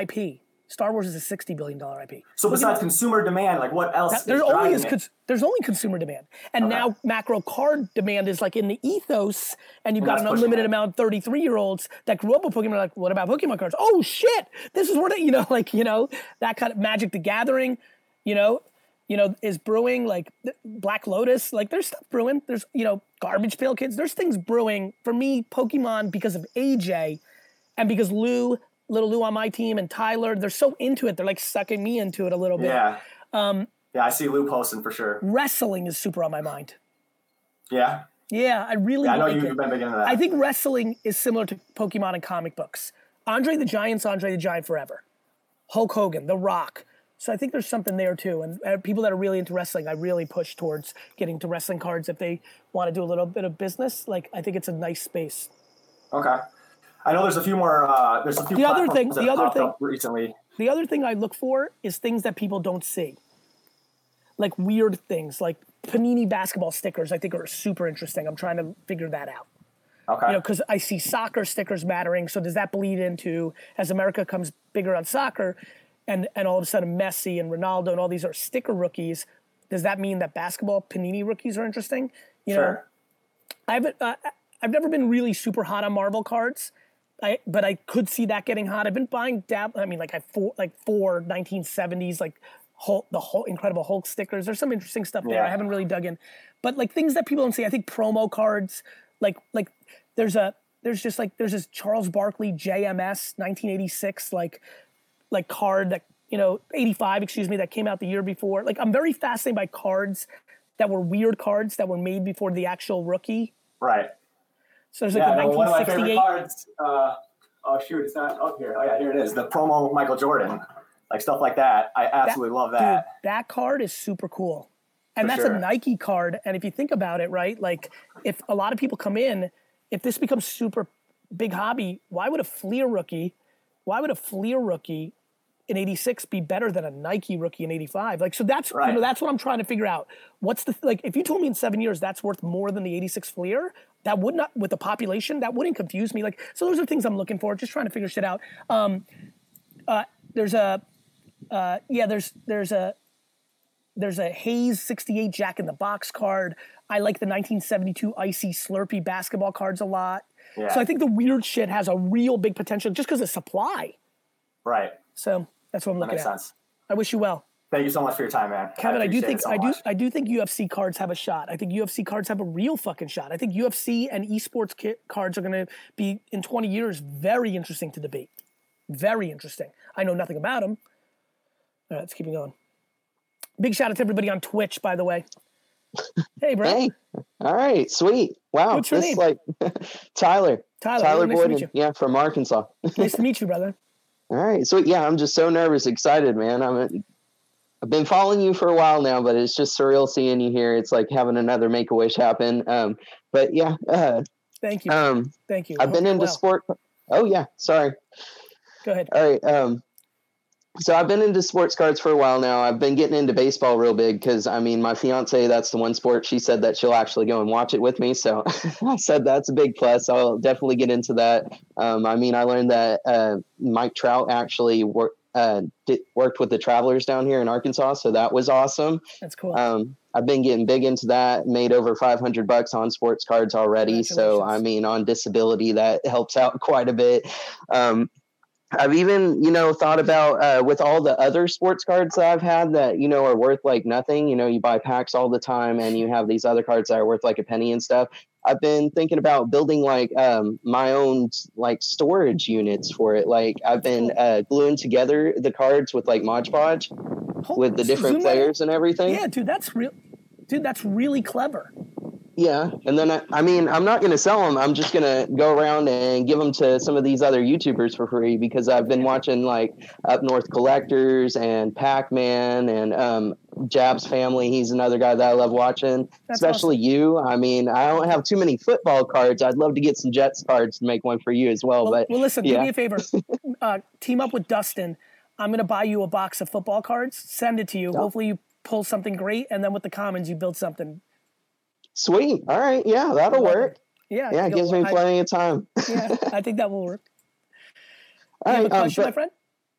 IP. Star Wars is a 60 billion dollar IP. so besides consumer demand, like what else? That- is there only is cons- there's only consumer demand, and now macro card demand is like in the ethos, and you've got an unlimited it. amount of 33 year olds that grew up with Pokemon. Like, what about Pokemon cards? Oh shit, this is where they, you know, like you know that kind of Magic the Gathering, you know, you know is brewing like Black Lotus. Like there's stuff brewing. There's you know Garbage Pail Kids. There's things brewing for me. Pokemon because of AJ, and because Lou. Little Lou on my team and Tyler, they're so into it. They're like sucking me into it a little bit. Yeah. Um, Yeah, I see Lou posting for sure. wrestling is super on my mind. Yeah. Yeah, I really Yeah, I know like you've been big into that. I think wrestling is similar to Pokemon and comic books. Andre the Giant's Andre the Giant forever. Hulk Hogan, The Rock, So I think there's something there too. And uh, people that are really into wrestling, I really push towards getting to wrestling cards if they want to do a little bit of business. Like I think it's a nice space. Okay. I know there's a few more. Uh, there's a few. The other thing- the other thing- recently. The other thing I look for is things that people don't see. Like weird things, like Panini basketball stickers, I think are super interesting. I'm trying to figure that out. Okay. You know, because I see soccer stickers mattering. So does that bleed into as America comes bigger on soccer, and and all of a sudden Messi and Ronaldo and all these are sticker rookies? Does that mean that basketball Panini rookies are interesting? You know, sure. I haven't. Uh, I've never been really super hot on Marvel cards. I, but I could see that getting hot. I've been buying dab. I mean, like I four like four 1970s like Hulk, the whole Incredible Hulk stickers. There's some interesting stuff there. I haven't really dug in, but like things that people don't see. I think promo cards, like like there's a there's just like there's this Charles Barkley JMS 1986 like like card that you know 85 excuse me that came out the year before. Like I'm very fascinated by cards that were weird cards that were made before the actual rookie. Right. So there's like yeah, the no, one of my favorite 1968. cards. Uh, oh shoot, it's not up here. Oh yeah, here it is. The promo Michael Jordan, like stuff like that. I absolutely love that. Dude, that card is super cool. And For that's sure. a Nike card. And if you think about it, right, like if a lot of people come in, if this becomes super big hobby, why would a Fleer rookie, why would a Fleer rookie in 86 be better than a Nike rookie in 85? Like, so that's, you know, that's what I'm trying to figure out. What's the, like, if you told me in seven years that's worth more than the 86 Fleer, that would not, with the population, that wouldn't confuse me. Like, so those are things I'm looking for, just trying to figure shit out. Um, uh, there's a, uh, yeah, there's, there's a, there's a Hayes 68 Jack in the Box card. I like the 1972 Icy Slurpee basketball cards a lot. Yeah. So I think the weird shit has a real big potential just because of supply. Right. So that's what I'm That looking makes at. sense. I wish you well. Thank you so much for your time, man. Kevin, I, do think so I do. I do think UFC cards have a shot. I think UFC cards have a real fucking shot. I think UFC and esports ki- cards are going to be in 20 years very interesting to debate. Very interesting. I know nothing about them. All right, let's keep it going. Big shout out to everybody on Twitch, by the way. Hey, bro. Hey, all right, sweet. Wow, What's your this name? like Tyler. Tyler, Tyler nice you. yeah, from Arkansas. nice to meet you, brother. All right, so yeah, I'm just so nervous, excited, man. I'm. I've been following you for a while now, but it's just surreal seeing you here. It's like having another Make a Wish happen. Um, but yeah, uh, Thank you. um, Thank you. I've been hope into well. sport. Oh yeah, sorry. Go ahead. All right. Um, so I've been into sports cards for a while now. I've been getting into baseball real big because I mean, my fiance, that's the one sport she said that she'll actually go and watch it with me. So I said that's a big plus. I'll definitely get into that. Um, I mean, I learned that uh, Mike Trout actually worked. Uh, did, worked with the Travelers down here in Arkansas, so that was awesome. That's cool. Um, I've been getting big into that. Made over 500 bucks on sports cards already. So I mean, on disability, that helps out quite a bit. Um, I've even, you know, thought about uh, with all the other sports cards that I've had that you know are worth like nothing. You know, you buy packs all the time, and you have these other cards that are worth like a penny and stuff. I've been thinking about building like um, my own like storage units for it. Like I've been uh, gluing together the cards with like Mod Podge with the different players and everything. Yeah, dude, that's real. Dude, that's really clever. Yeah, and then I, I mean, I'm not going to sell them. I'm just going to go around and give them to some of these other YouTubers for free because I've been watching like Up North Collectors and Pac Man and um, Jab's family. He's another guy that I love watching, That's especially you. I mean, I don't have too many football cards. I'd love to get some Jets cards to make one for you as well. Well, but well listen, yeah. do me a favor. uh, team up with Dustin. I'm going to buy you a box of football cards, send it to you. Hopefully, you pull something great, and then with the commons, you build something. Sweet. All right. Yeah, that'll work. Yeah, Yeah, it gives me I- plenty of time. yeah, I think that will work. All right, a um, question, my friend?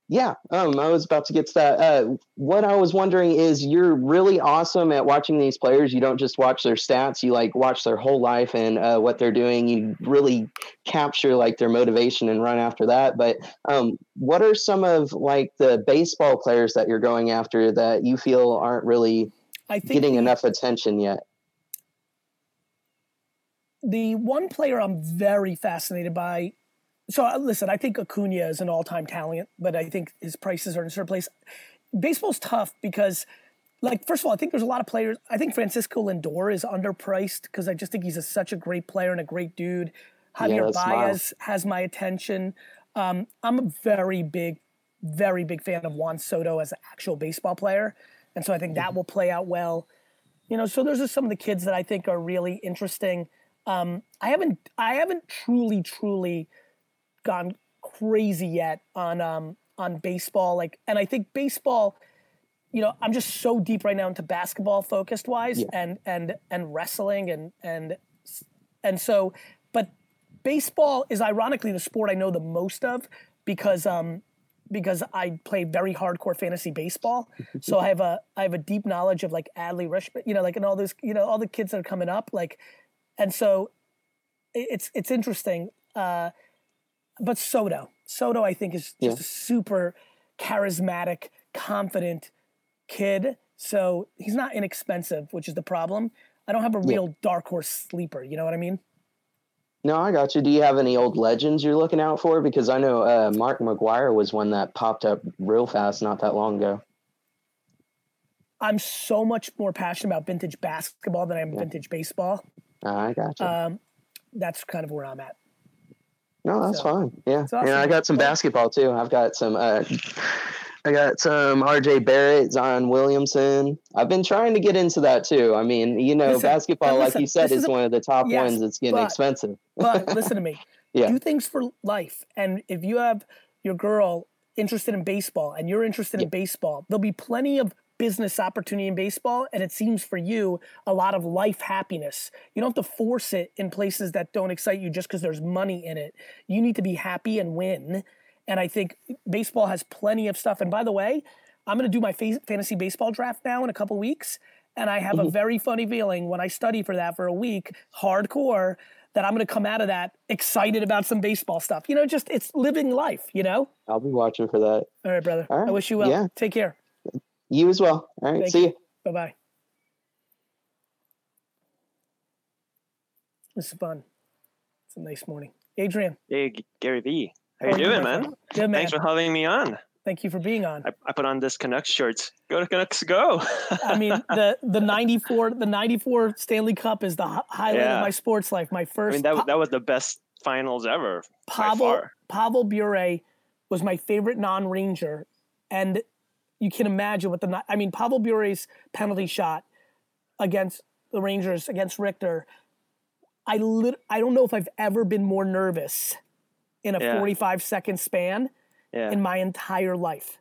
Yeah, um, I was about to get to that. Uh, what I was wondering is, you're really awesome at watching these players. You don't just watch their stats; you like watch their whole life and uh, what they're doing. You really capture like their motivation and run after that. But um, what are some of like the baseball players that you're going after that you feel aren't really I think getting enough attention yet? The one player I'm very fascinated by. So uh, listen, I think Acuna is an all-time talent, but I think his prices are in a certain place. Baseball's tough because, like, first of all, I think there's a lot of players. I think Francisco Lindor is underpriced because I just think he's a, such a great player and a great dude. Yeah, Javier smart. Baez has my attention. Um, I'm a very big very big fan of Juan Soto as an actual baseball player, and so I think that will play out well. You know, so those are some of the kids that I think are really interesting. Um, I haven't I haven't truly truly gone crazy yet on um, on baseball. Like, and I think baseball. You know, I'm just so deep right now into basketball focused wise, Yeah. and and and wrestling, and and and so, but baseball is ironically the sport I know the most of because um because I play very hardcore fantasy baseball. so I have a I have a deep knowledge of like Adley Rush, you know, like and all those, you know, all the kids that are coming up, like, and so it's it's interesting. Uh, but Soto, Soto, I think is just Yeah. a super charismatic, confident kid. So he's not inexpensive, which is the problem. I don't have a Yeah. real dark horse sleeper. You know what I mean? No, I got you. Do you have any old legends you're looking out for? Because I know uh, Mark McGwire was one that popped up real fast not that long ago. I'm so much more passionate about vintage basketball than I am Yeah. vintage baseball. I got you. Um, that's kind of where I'm at. no, that's so- fine. Yeah, it's yeah. I got some basketball too. I've got some. Uh, I got some R.J. Barrett, Zion Williamson. I've been trying to get into that too. I mean, you know, Listen, basketball, but like you said, is a- one of the top yes, ones. It's getting but- expensive. But listen to me. Yeah. Do things for life. And if you have your girl interested in baseball and you're interested in baseball, there'll be plenty of business opportunity in baseball. And it seems for you a lot of life happiness. You don't have to force it in places that don't excite you just because there's money in it. You need to be happy and win. And I think baseball has plenty of stuff. And by the way, I'm going to do my fa- fantasy baseball draft now in a couple weeks. And I have a mm-hmm. very funny feeling when I study for that for a week, hardcore, that I'm going to come out of that excited about some baseball stuff. You know, just it's living life, you know? I'll be watching for that. All right, brother. All right, I wish you well. yeah. Take care. You as well. All right. Thank see you. you. Bye bye. This is fun. It's a nice morning. Adrian. Hey, Gary V. How How you are you, doing, my man? Good, man. Thanks for having me on. Thank you for being on. I, I put on this Canucks shirt. Go to Canucks, go! I mean, the the '94 the '94 Stanley Cup is the highlight Yeah. of my sports life. My first. I mean, that Pa- that was the best finals ever by Pavel far. Pavel Bure was my favorite non-Ranger, and you can imagine what the I mean. Pavel Bure's penalty shot against the Rangers against Richter. I lit- I don't know if I've ever been more nervous in a Yeah. 45 second span Yeah, in my entire life.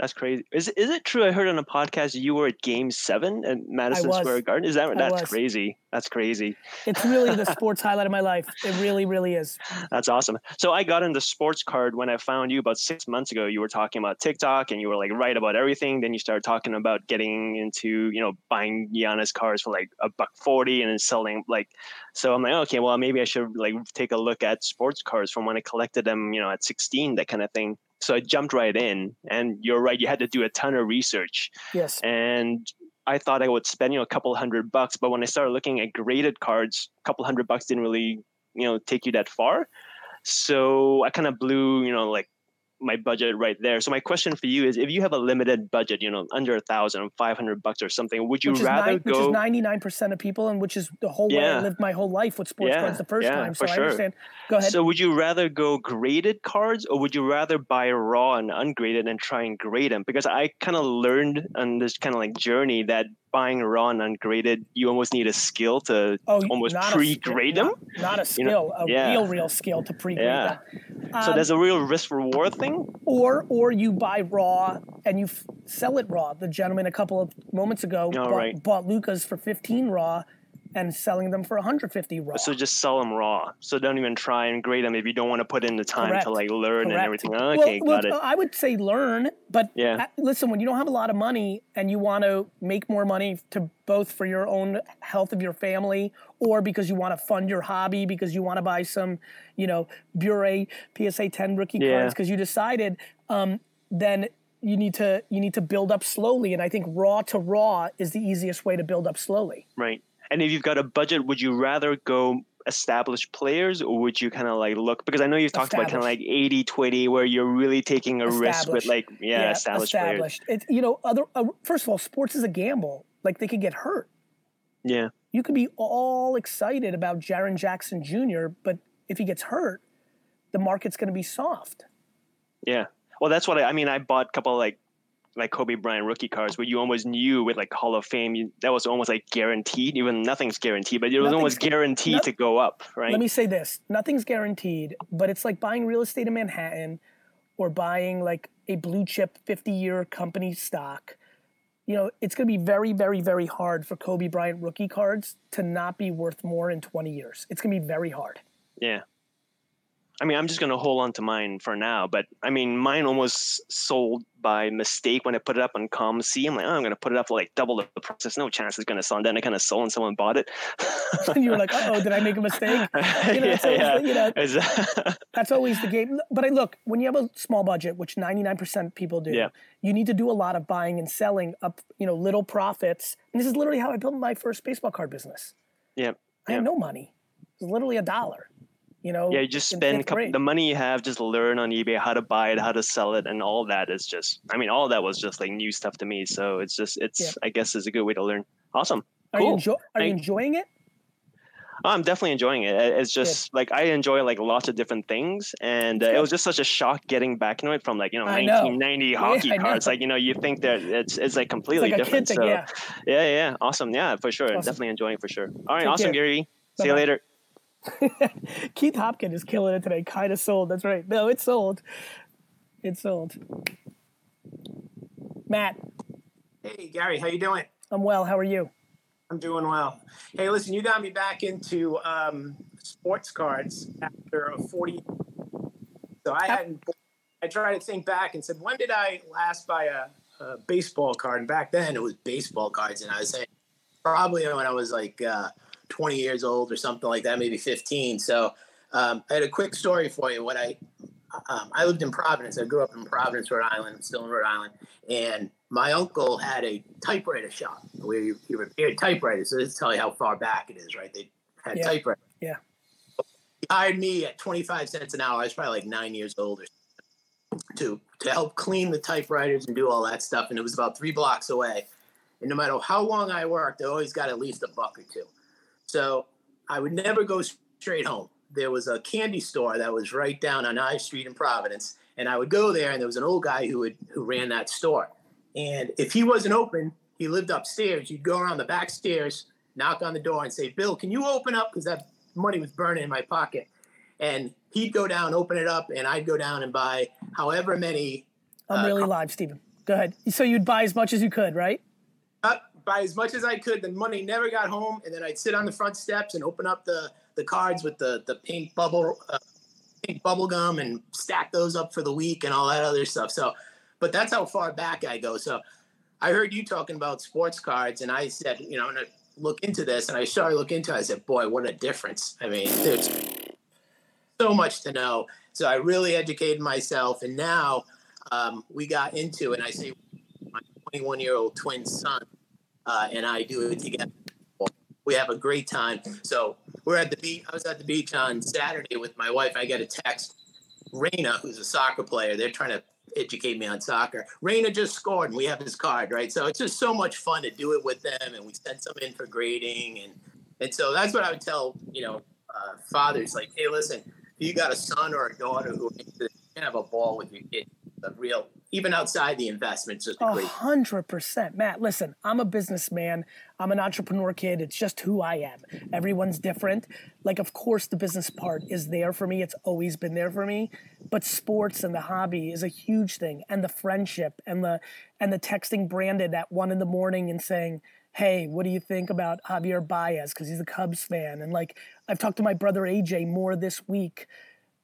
That's crazy. Is is it true? I heard on a podcast you were at Game Seven at Madison. Square Garden. Is that that's crazy? That's crazy. It's really the sports highlight of my life. It really, really is. That's awesome. So I got into sports card when I found you about six months ago. You were talking about TikTok and you were like right about everything. Then you started talking about getting into, you know, buying Giannis cars for like a buck forty and then selling like so I'm like, okay, well maybe I should like take a look at sports cars from when I collected them, you know, at 16, that kind of thing. So I jumped right in and you're right, you had to do a ton of research Yes. and I thought I would spend you know a couple hundred bucks, but when I started looking at graded cards, a couple hundred bucks didn't really you know take you that far. So I kind of blew you know like my budget right there. So my question for you is, if you have a limited budget, you know under a thousand, five hundred bucks or something, would you rather nine- which is 99% of people and which is the whole way I lived my whole life with sports Yeah, cards the first yeah, time. So I sure. understand. Go ahead. So would you rather go graded cards or would you rather buy raw and ungraded and try and grade them? Because I kind of learned on this kind of like journey that buying raw and ungraded, you almost need a skill to Oh, almost pre-grade them. not, not a You skill, know, a yeah. real, real skill to pre-grade Yeah. them. So Um, there's a real risk reward thing. or or you buy raw and you f- sell it raw. The gentleman a couple of moments ago Oh, bought, right. bought Lukas for 15 raw and selling them for 150 raw. So just sell them raw. So don't even try and grade them if you don't want to put in the time Correct. to like learn and everything. Well, Okay, well, got it. I would say learn, but Yeah. listen, when you don't have a lot of money and you want to make more money to both for your own health of your family or because you want to fund your hobby because you want to buy some, you know, Bure PSA 10 rookie Yeah. cards because you decided, um, then you need to you need to build up slowly and I think raw to raw is the easiest way to build up slowly. Right. And if you've got a budget, would you rather go established players or would you kind of like look because I know you've talked about kind of like 80 20 where you're really taking a risk with like yeah, established, players. established. It's you know, other uh, first of all, sports is a gamble. Like they could get hurt. Yeah. you could be all excited about Jaren Jackson Jr., but if he gets hurt, the market's going to be soft. Yeah. Well, that's what I, I mean. I bought a couple like like Kobe Bryant rookie cards where you almost knew with like Hall of Fame you, that was almost like guaranteed. Even nothing's guaranteed, but it was Nothing's almost guaranteed no- to go up, right? Let me say this: nothing's guaranteed, but it's like buying real estate in Manhattan, or buying like a blue chip fifty-year company stock. You know, it's going to be very, very, very hard for Kobe Bryant rookie cards to not be worth more in twenty years. It's going to be very hard. Yeah. I mean, I'm just gonna hold on to mine for now, but I mean, mine almost sold by mistake when I put it up on COMC. I'm like, oh, I'm gonna put it up for like double the price. There's no chance it's gonna sell. And then it kind of sold, and someone bought it. and you were like, "Oh, did I make a mistake?" You know, yeah, always yeah. you know, That's always the game. But I look, when you have a small budget, which 99% people do, Yeah. you need to do a lot of buying and selling up, you know, little profits. And this is literally how I built my first baseball card business. yeah. I had no money. It was literally a dollar. You know, Yeah, you just spend fifth coup- grade. the money you have, just learn on eBay how to buy it, how to sell it, and all that is just. I mean, all that was just like new stuff to me. So it's just, it's. Yeah. I guess is a good way to learn. Awesome. Are cool. you enjoy, Are you enjoying it? I'm definitely enjoying it. It- It's just like I enjoy like lots of different things, and uh, it was just such a shock getting back into it from like you know I know. 1990 Yeah, hockey I cards. Like you know, you think that it's it's like completely like different. kid thing, so yeah. yeah, yeah, awesome. Yeah, for sure. Awesome. Definitely enjoying it for sure. All right, Take awesome, care. Gary. See you Bye-bye. later. Keith Hopkins is killing it today. Kind of sold. That's right. No, it's sold. It's sold. Matt, Hey Gary, how you doing? I'm well. How are you? I'm doing well. Hey, listen, you got me back into um, sports cards after a 40. So I hadn't. I tried to think back and said, when did I last buy a, a baseball card? And back then it was baseball cards, and I was saying probably when I was like uh, 20 years old or something like that, maybe 15. So um, I had a quick story for you. What I um, I lived in Providence. I grew up in Providence, Rhode Island. I'm still in Rhode Island, and my uncle had a typewriter shop where he, he repaired typewriters. So this tell you how far back it is, right? They had Yeah. typewriters. Yeah. He hired me at 25 cents an hour. I was probably like nine years old or something, to to help clean the typewriters and do all that stuff. And it was about three blocks away. And no matter how long I worked, I always got at least a buck or two. So I would never go straight home. There was a candy store that was right down on I Street in Providence, and I would go there, and there was an old guy who would who ran that store. And if he wasn't open, he lived upstairs. You'd go around the back stairs, knock on the door, and say, "Bill, can you open up?" Because that money was burning in my pocket. And he'd go down, open it up, and I'd go down and buy however many I'm Uh, really live, Stephen. Go ahead. So you'd buy as much as you could, right? Buy as much as I could. The money never got home, and then I'd sit on the front steps and open up the the cards with the the pink bubble uh, pink bubble gum and stack those up for the week and all that other stuff. So, but that's how far back I go. So, I heard you talking about sports cards, and I said, you know, I'm gonna look into this, and I started looking into. it. I said, boy, what a difference! I mean, there's so much to know. So I really educated myself, and now um, we got into, and I say my 21 year old twin son uh, and I do it together. We have a great time. So we're at the beach. I was at the beach on Saturday with my wife. I get a text. Reyna, who's a soccer player, they're trying to educate me on soccer. Reyna just scored, and we have his card, right? So it's just so much fun to do it with them, and we send some in for grading, and and so that's what I would tell you know uh, fathers like, hey, listen, if you got a son or a daughter who can have a ball with your kid, a real even outside the investment, just a A hundred percent, Matt. Listen, I'm a businessman. I'm an entrepreneur kid. It's just who I am. Everyone's different. Like, of course, the business part is there for me. It's always been there for me. But sports and the hobby is a huge thing, and the friendship and the and the texting Brandon at one in the morning and saying, "Hey, what do you think about Javier Baez?" Because he's a Cubs fan, and like I've talked to my brother AJ more this week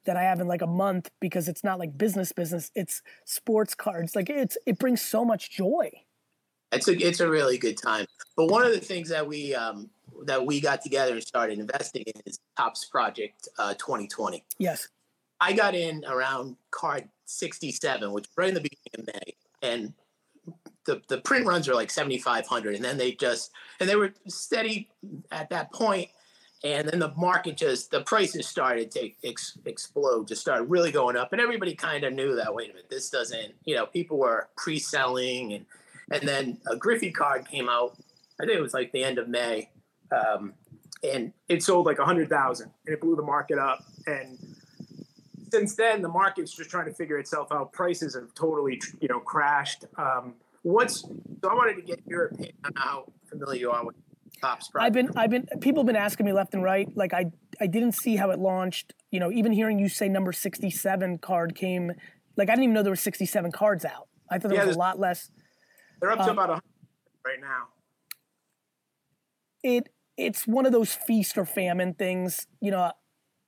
that I have in like a month because it's not like business business. It's sports cards. Like it's it brings so much joy. It's a it's a really good time. But one of the things that we um, that we got together and started investing in is Topps Project uh, 2020. Yes. I got in around card 67, which right in the beginning of May, and the the print runs are like 7,500, and then they just and they were steady at that point, and then the market just the prices started to ex, explode, just started really going up, and everybody kind of knew that. Wait a minute, this doesn't. You know, people were pre-selling, and and then a Griffey card came out. I think it was like the end of May, um, and it sold like a hundred thousand, and it blew the market up, and since then, the market's just trying to figure itself out. Prices have totally, you know, crashed. Um, what's so? I wanted to get your opinion on how familiar you are with I've been, I've been, people have been asking me left and right. Like I, I didn't see how it launched. You know, even hearing you say number sixty-seven card came, like I didn't even know there were sixty-seven cards out. I thought there Yeah, was a lot less. They're up to Um, about 100 right now. it it's one of those feast or famine things you know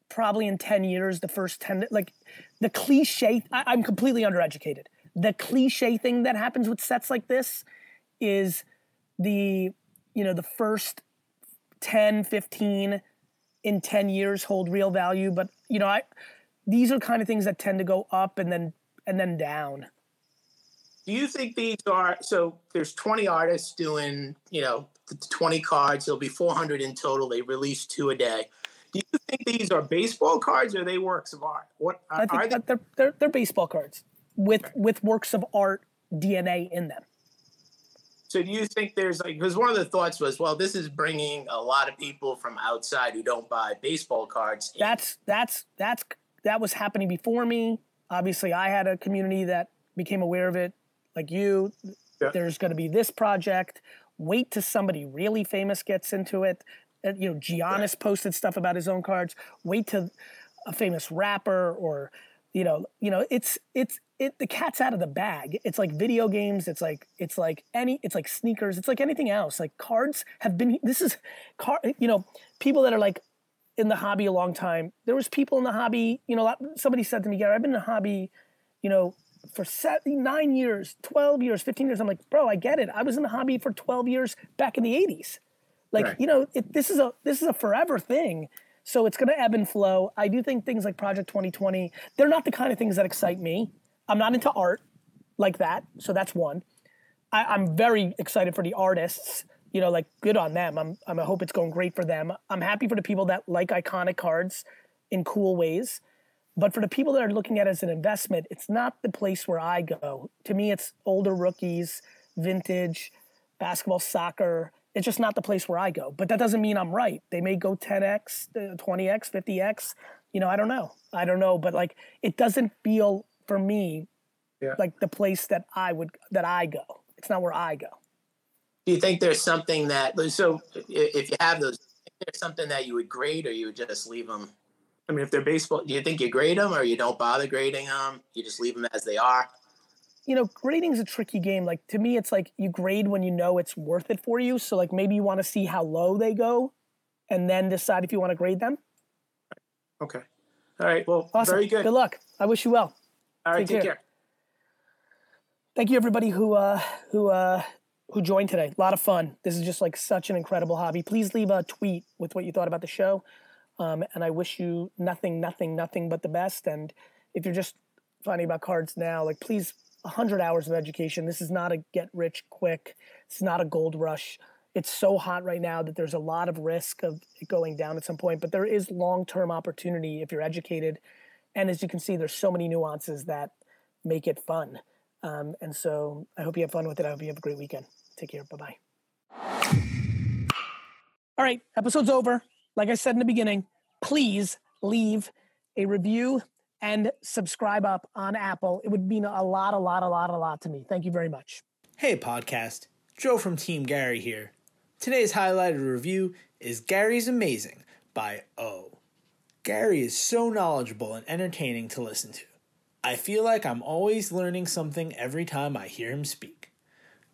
probably in 10 years the first 10 like the cliche I, i'm completely undereducated the cliche thing that happens with sets like this is the you know the first 10 15 in 10 years hold real value but you know i these are kind of things that tend to go up and then and then down Do you think these are so? There's 20 artists doing, you know, 20 cards. There'll be 400 in total. They release two a day. Do you think these are baseball cards or are they works of art? What i are they? they're, they're they're baseball cards with with works of art dna in them So do you think there's like because one of the thoughts was, well, this is bringing a lot of people from outside who don't buy baseball cards. that's that's that's that was happening before me. Obviously i had a community that became aware of it like you. There's going to be this project. Wait till somebody really famous gets into it. Uh, you know giannis posted stuff about his own cards. Wait till a famous rapper or you know you know it's it's it the cat's out of the bag. It's like video games. It's like it's like any it's like sneakers. It's like anything else. Like cards have been this is car you know people that are like in the hobby a long time. There was people in the hobby you know somebody said to me gary i've been in the hobby you know for seven, nine years 12 years 15 years. I'm like bro i get it. I was in the hobby for 12 years back in the 80s like Right. you know it, this is a this is a forever thing. So it's going to ebb and flow. I do think things like project 2020 they're not the kind of things that excite me i'm not into art like that so that's one. I, i'm very excited for the artists you know like good on them. I'm, I'm i hope it's going great for them. I'm happy for the people that like iconic cards in cool ways but for the people that are looking at it as an investment it's not the place where i go. To me it's older rookies vintage basketball soccer. It's just not the place where i go. But that doesn't mean i'm right. They may go 10x uh, 20x 50x you know i don't know. I don't know but like it doesn't feel for me Yeah. like the place that i would that i go it's not where i go Do you think there's something that so if you have those, is there something that you would grade or you would just leave them? I mean, if they're baseball, do you think you grade them or you don't bother grading them? You just leave them as they are. you know, grading's a tricky game. Like to me, it's like you grade when you know it's worth it for you. So like maybe you want to see how low they go, and then decide if you want to grade them. Okay. All right. Well, Awesome. very good. Good luck. I wish you well. All right. Take, care. Thank you everybody who uh who uh who joined today. A lot of fun. This is just like such an incredible hobby. Please leave a tweet with what you thought about the show. Um, and I wish you nothing, nothing, nothing but the best. And if you're just finding about cards now, like please, 100 hours of education. This is not a get rich quick. It's not a gold rush. It's so hot right now that there's a lot of risk of it going down at some point, but there is long term opportunity if you're educated. And as you can see, there's so many nuances that make it fun. Um, and so I hope you have fun with it. I hope you have a great weekend. Take care. Bye bye. All right, episode's over. Like I said in the beginning, please leave a review and subscribe up on Apple. It would mean a lot, a lot, a lot, a lot to me. Thank you very much. Hey, podcast. Joe from Team Gary here. Today's highlighted review is Gary's Amazing by O. Gary is so knowledgeable and entertaining to listen to. I feel like I'm always learning something every time I hear him speak.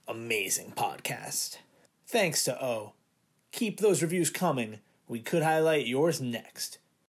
Amazing podcast. Thanks to O. Keep those reviews coming. We could highlight yours next.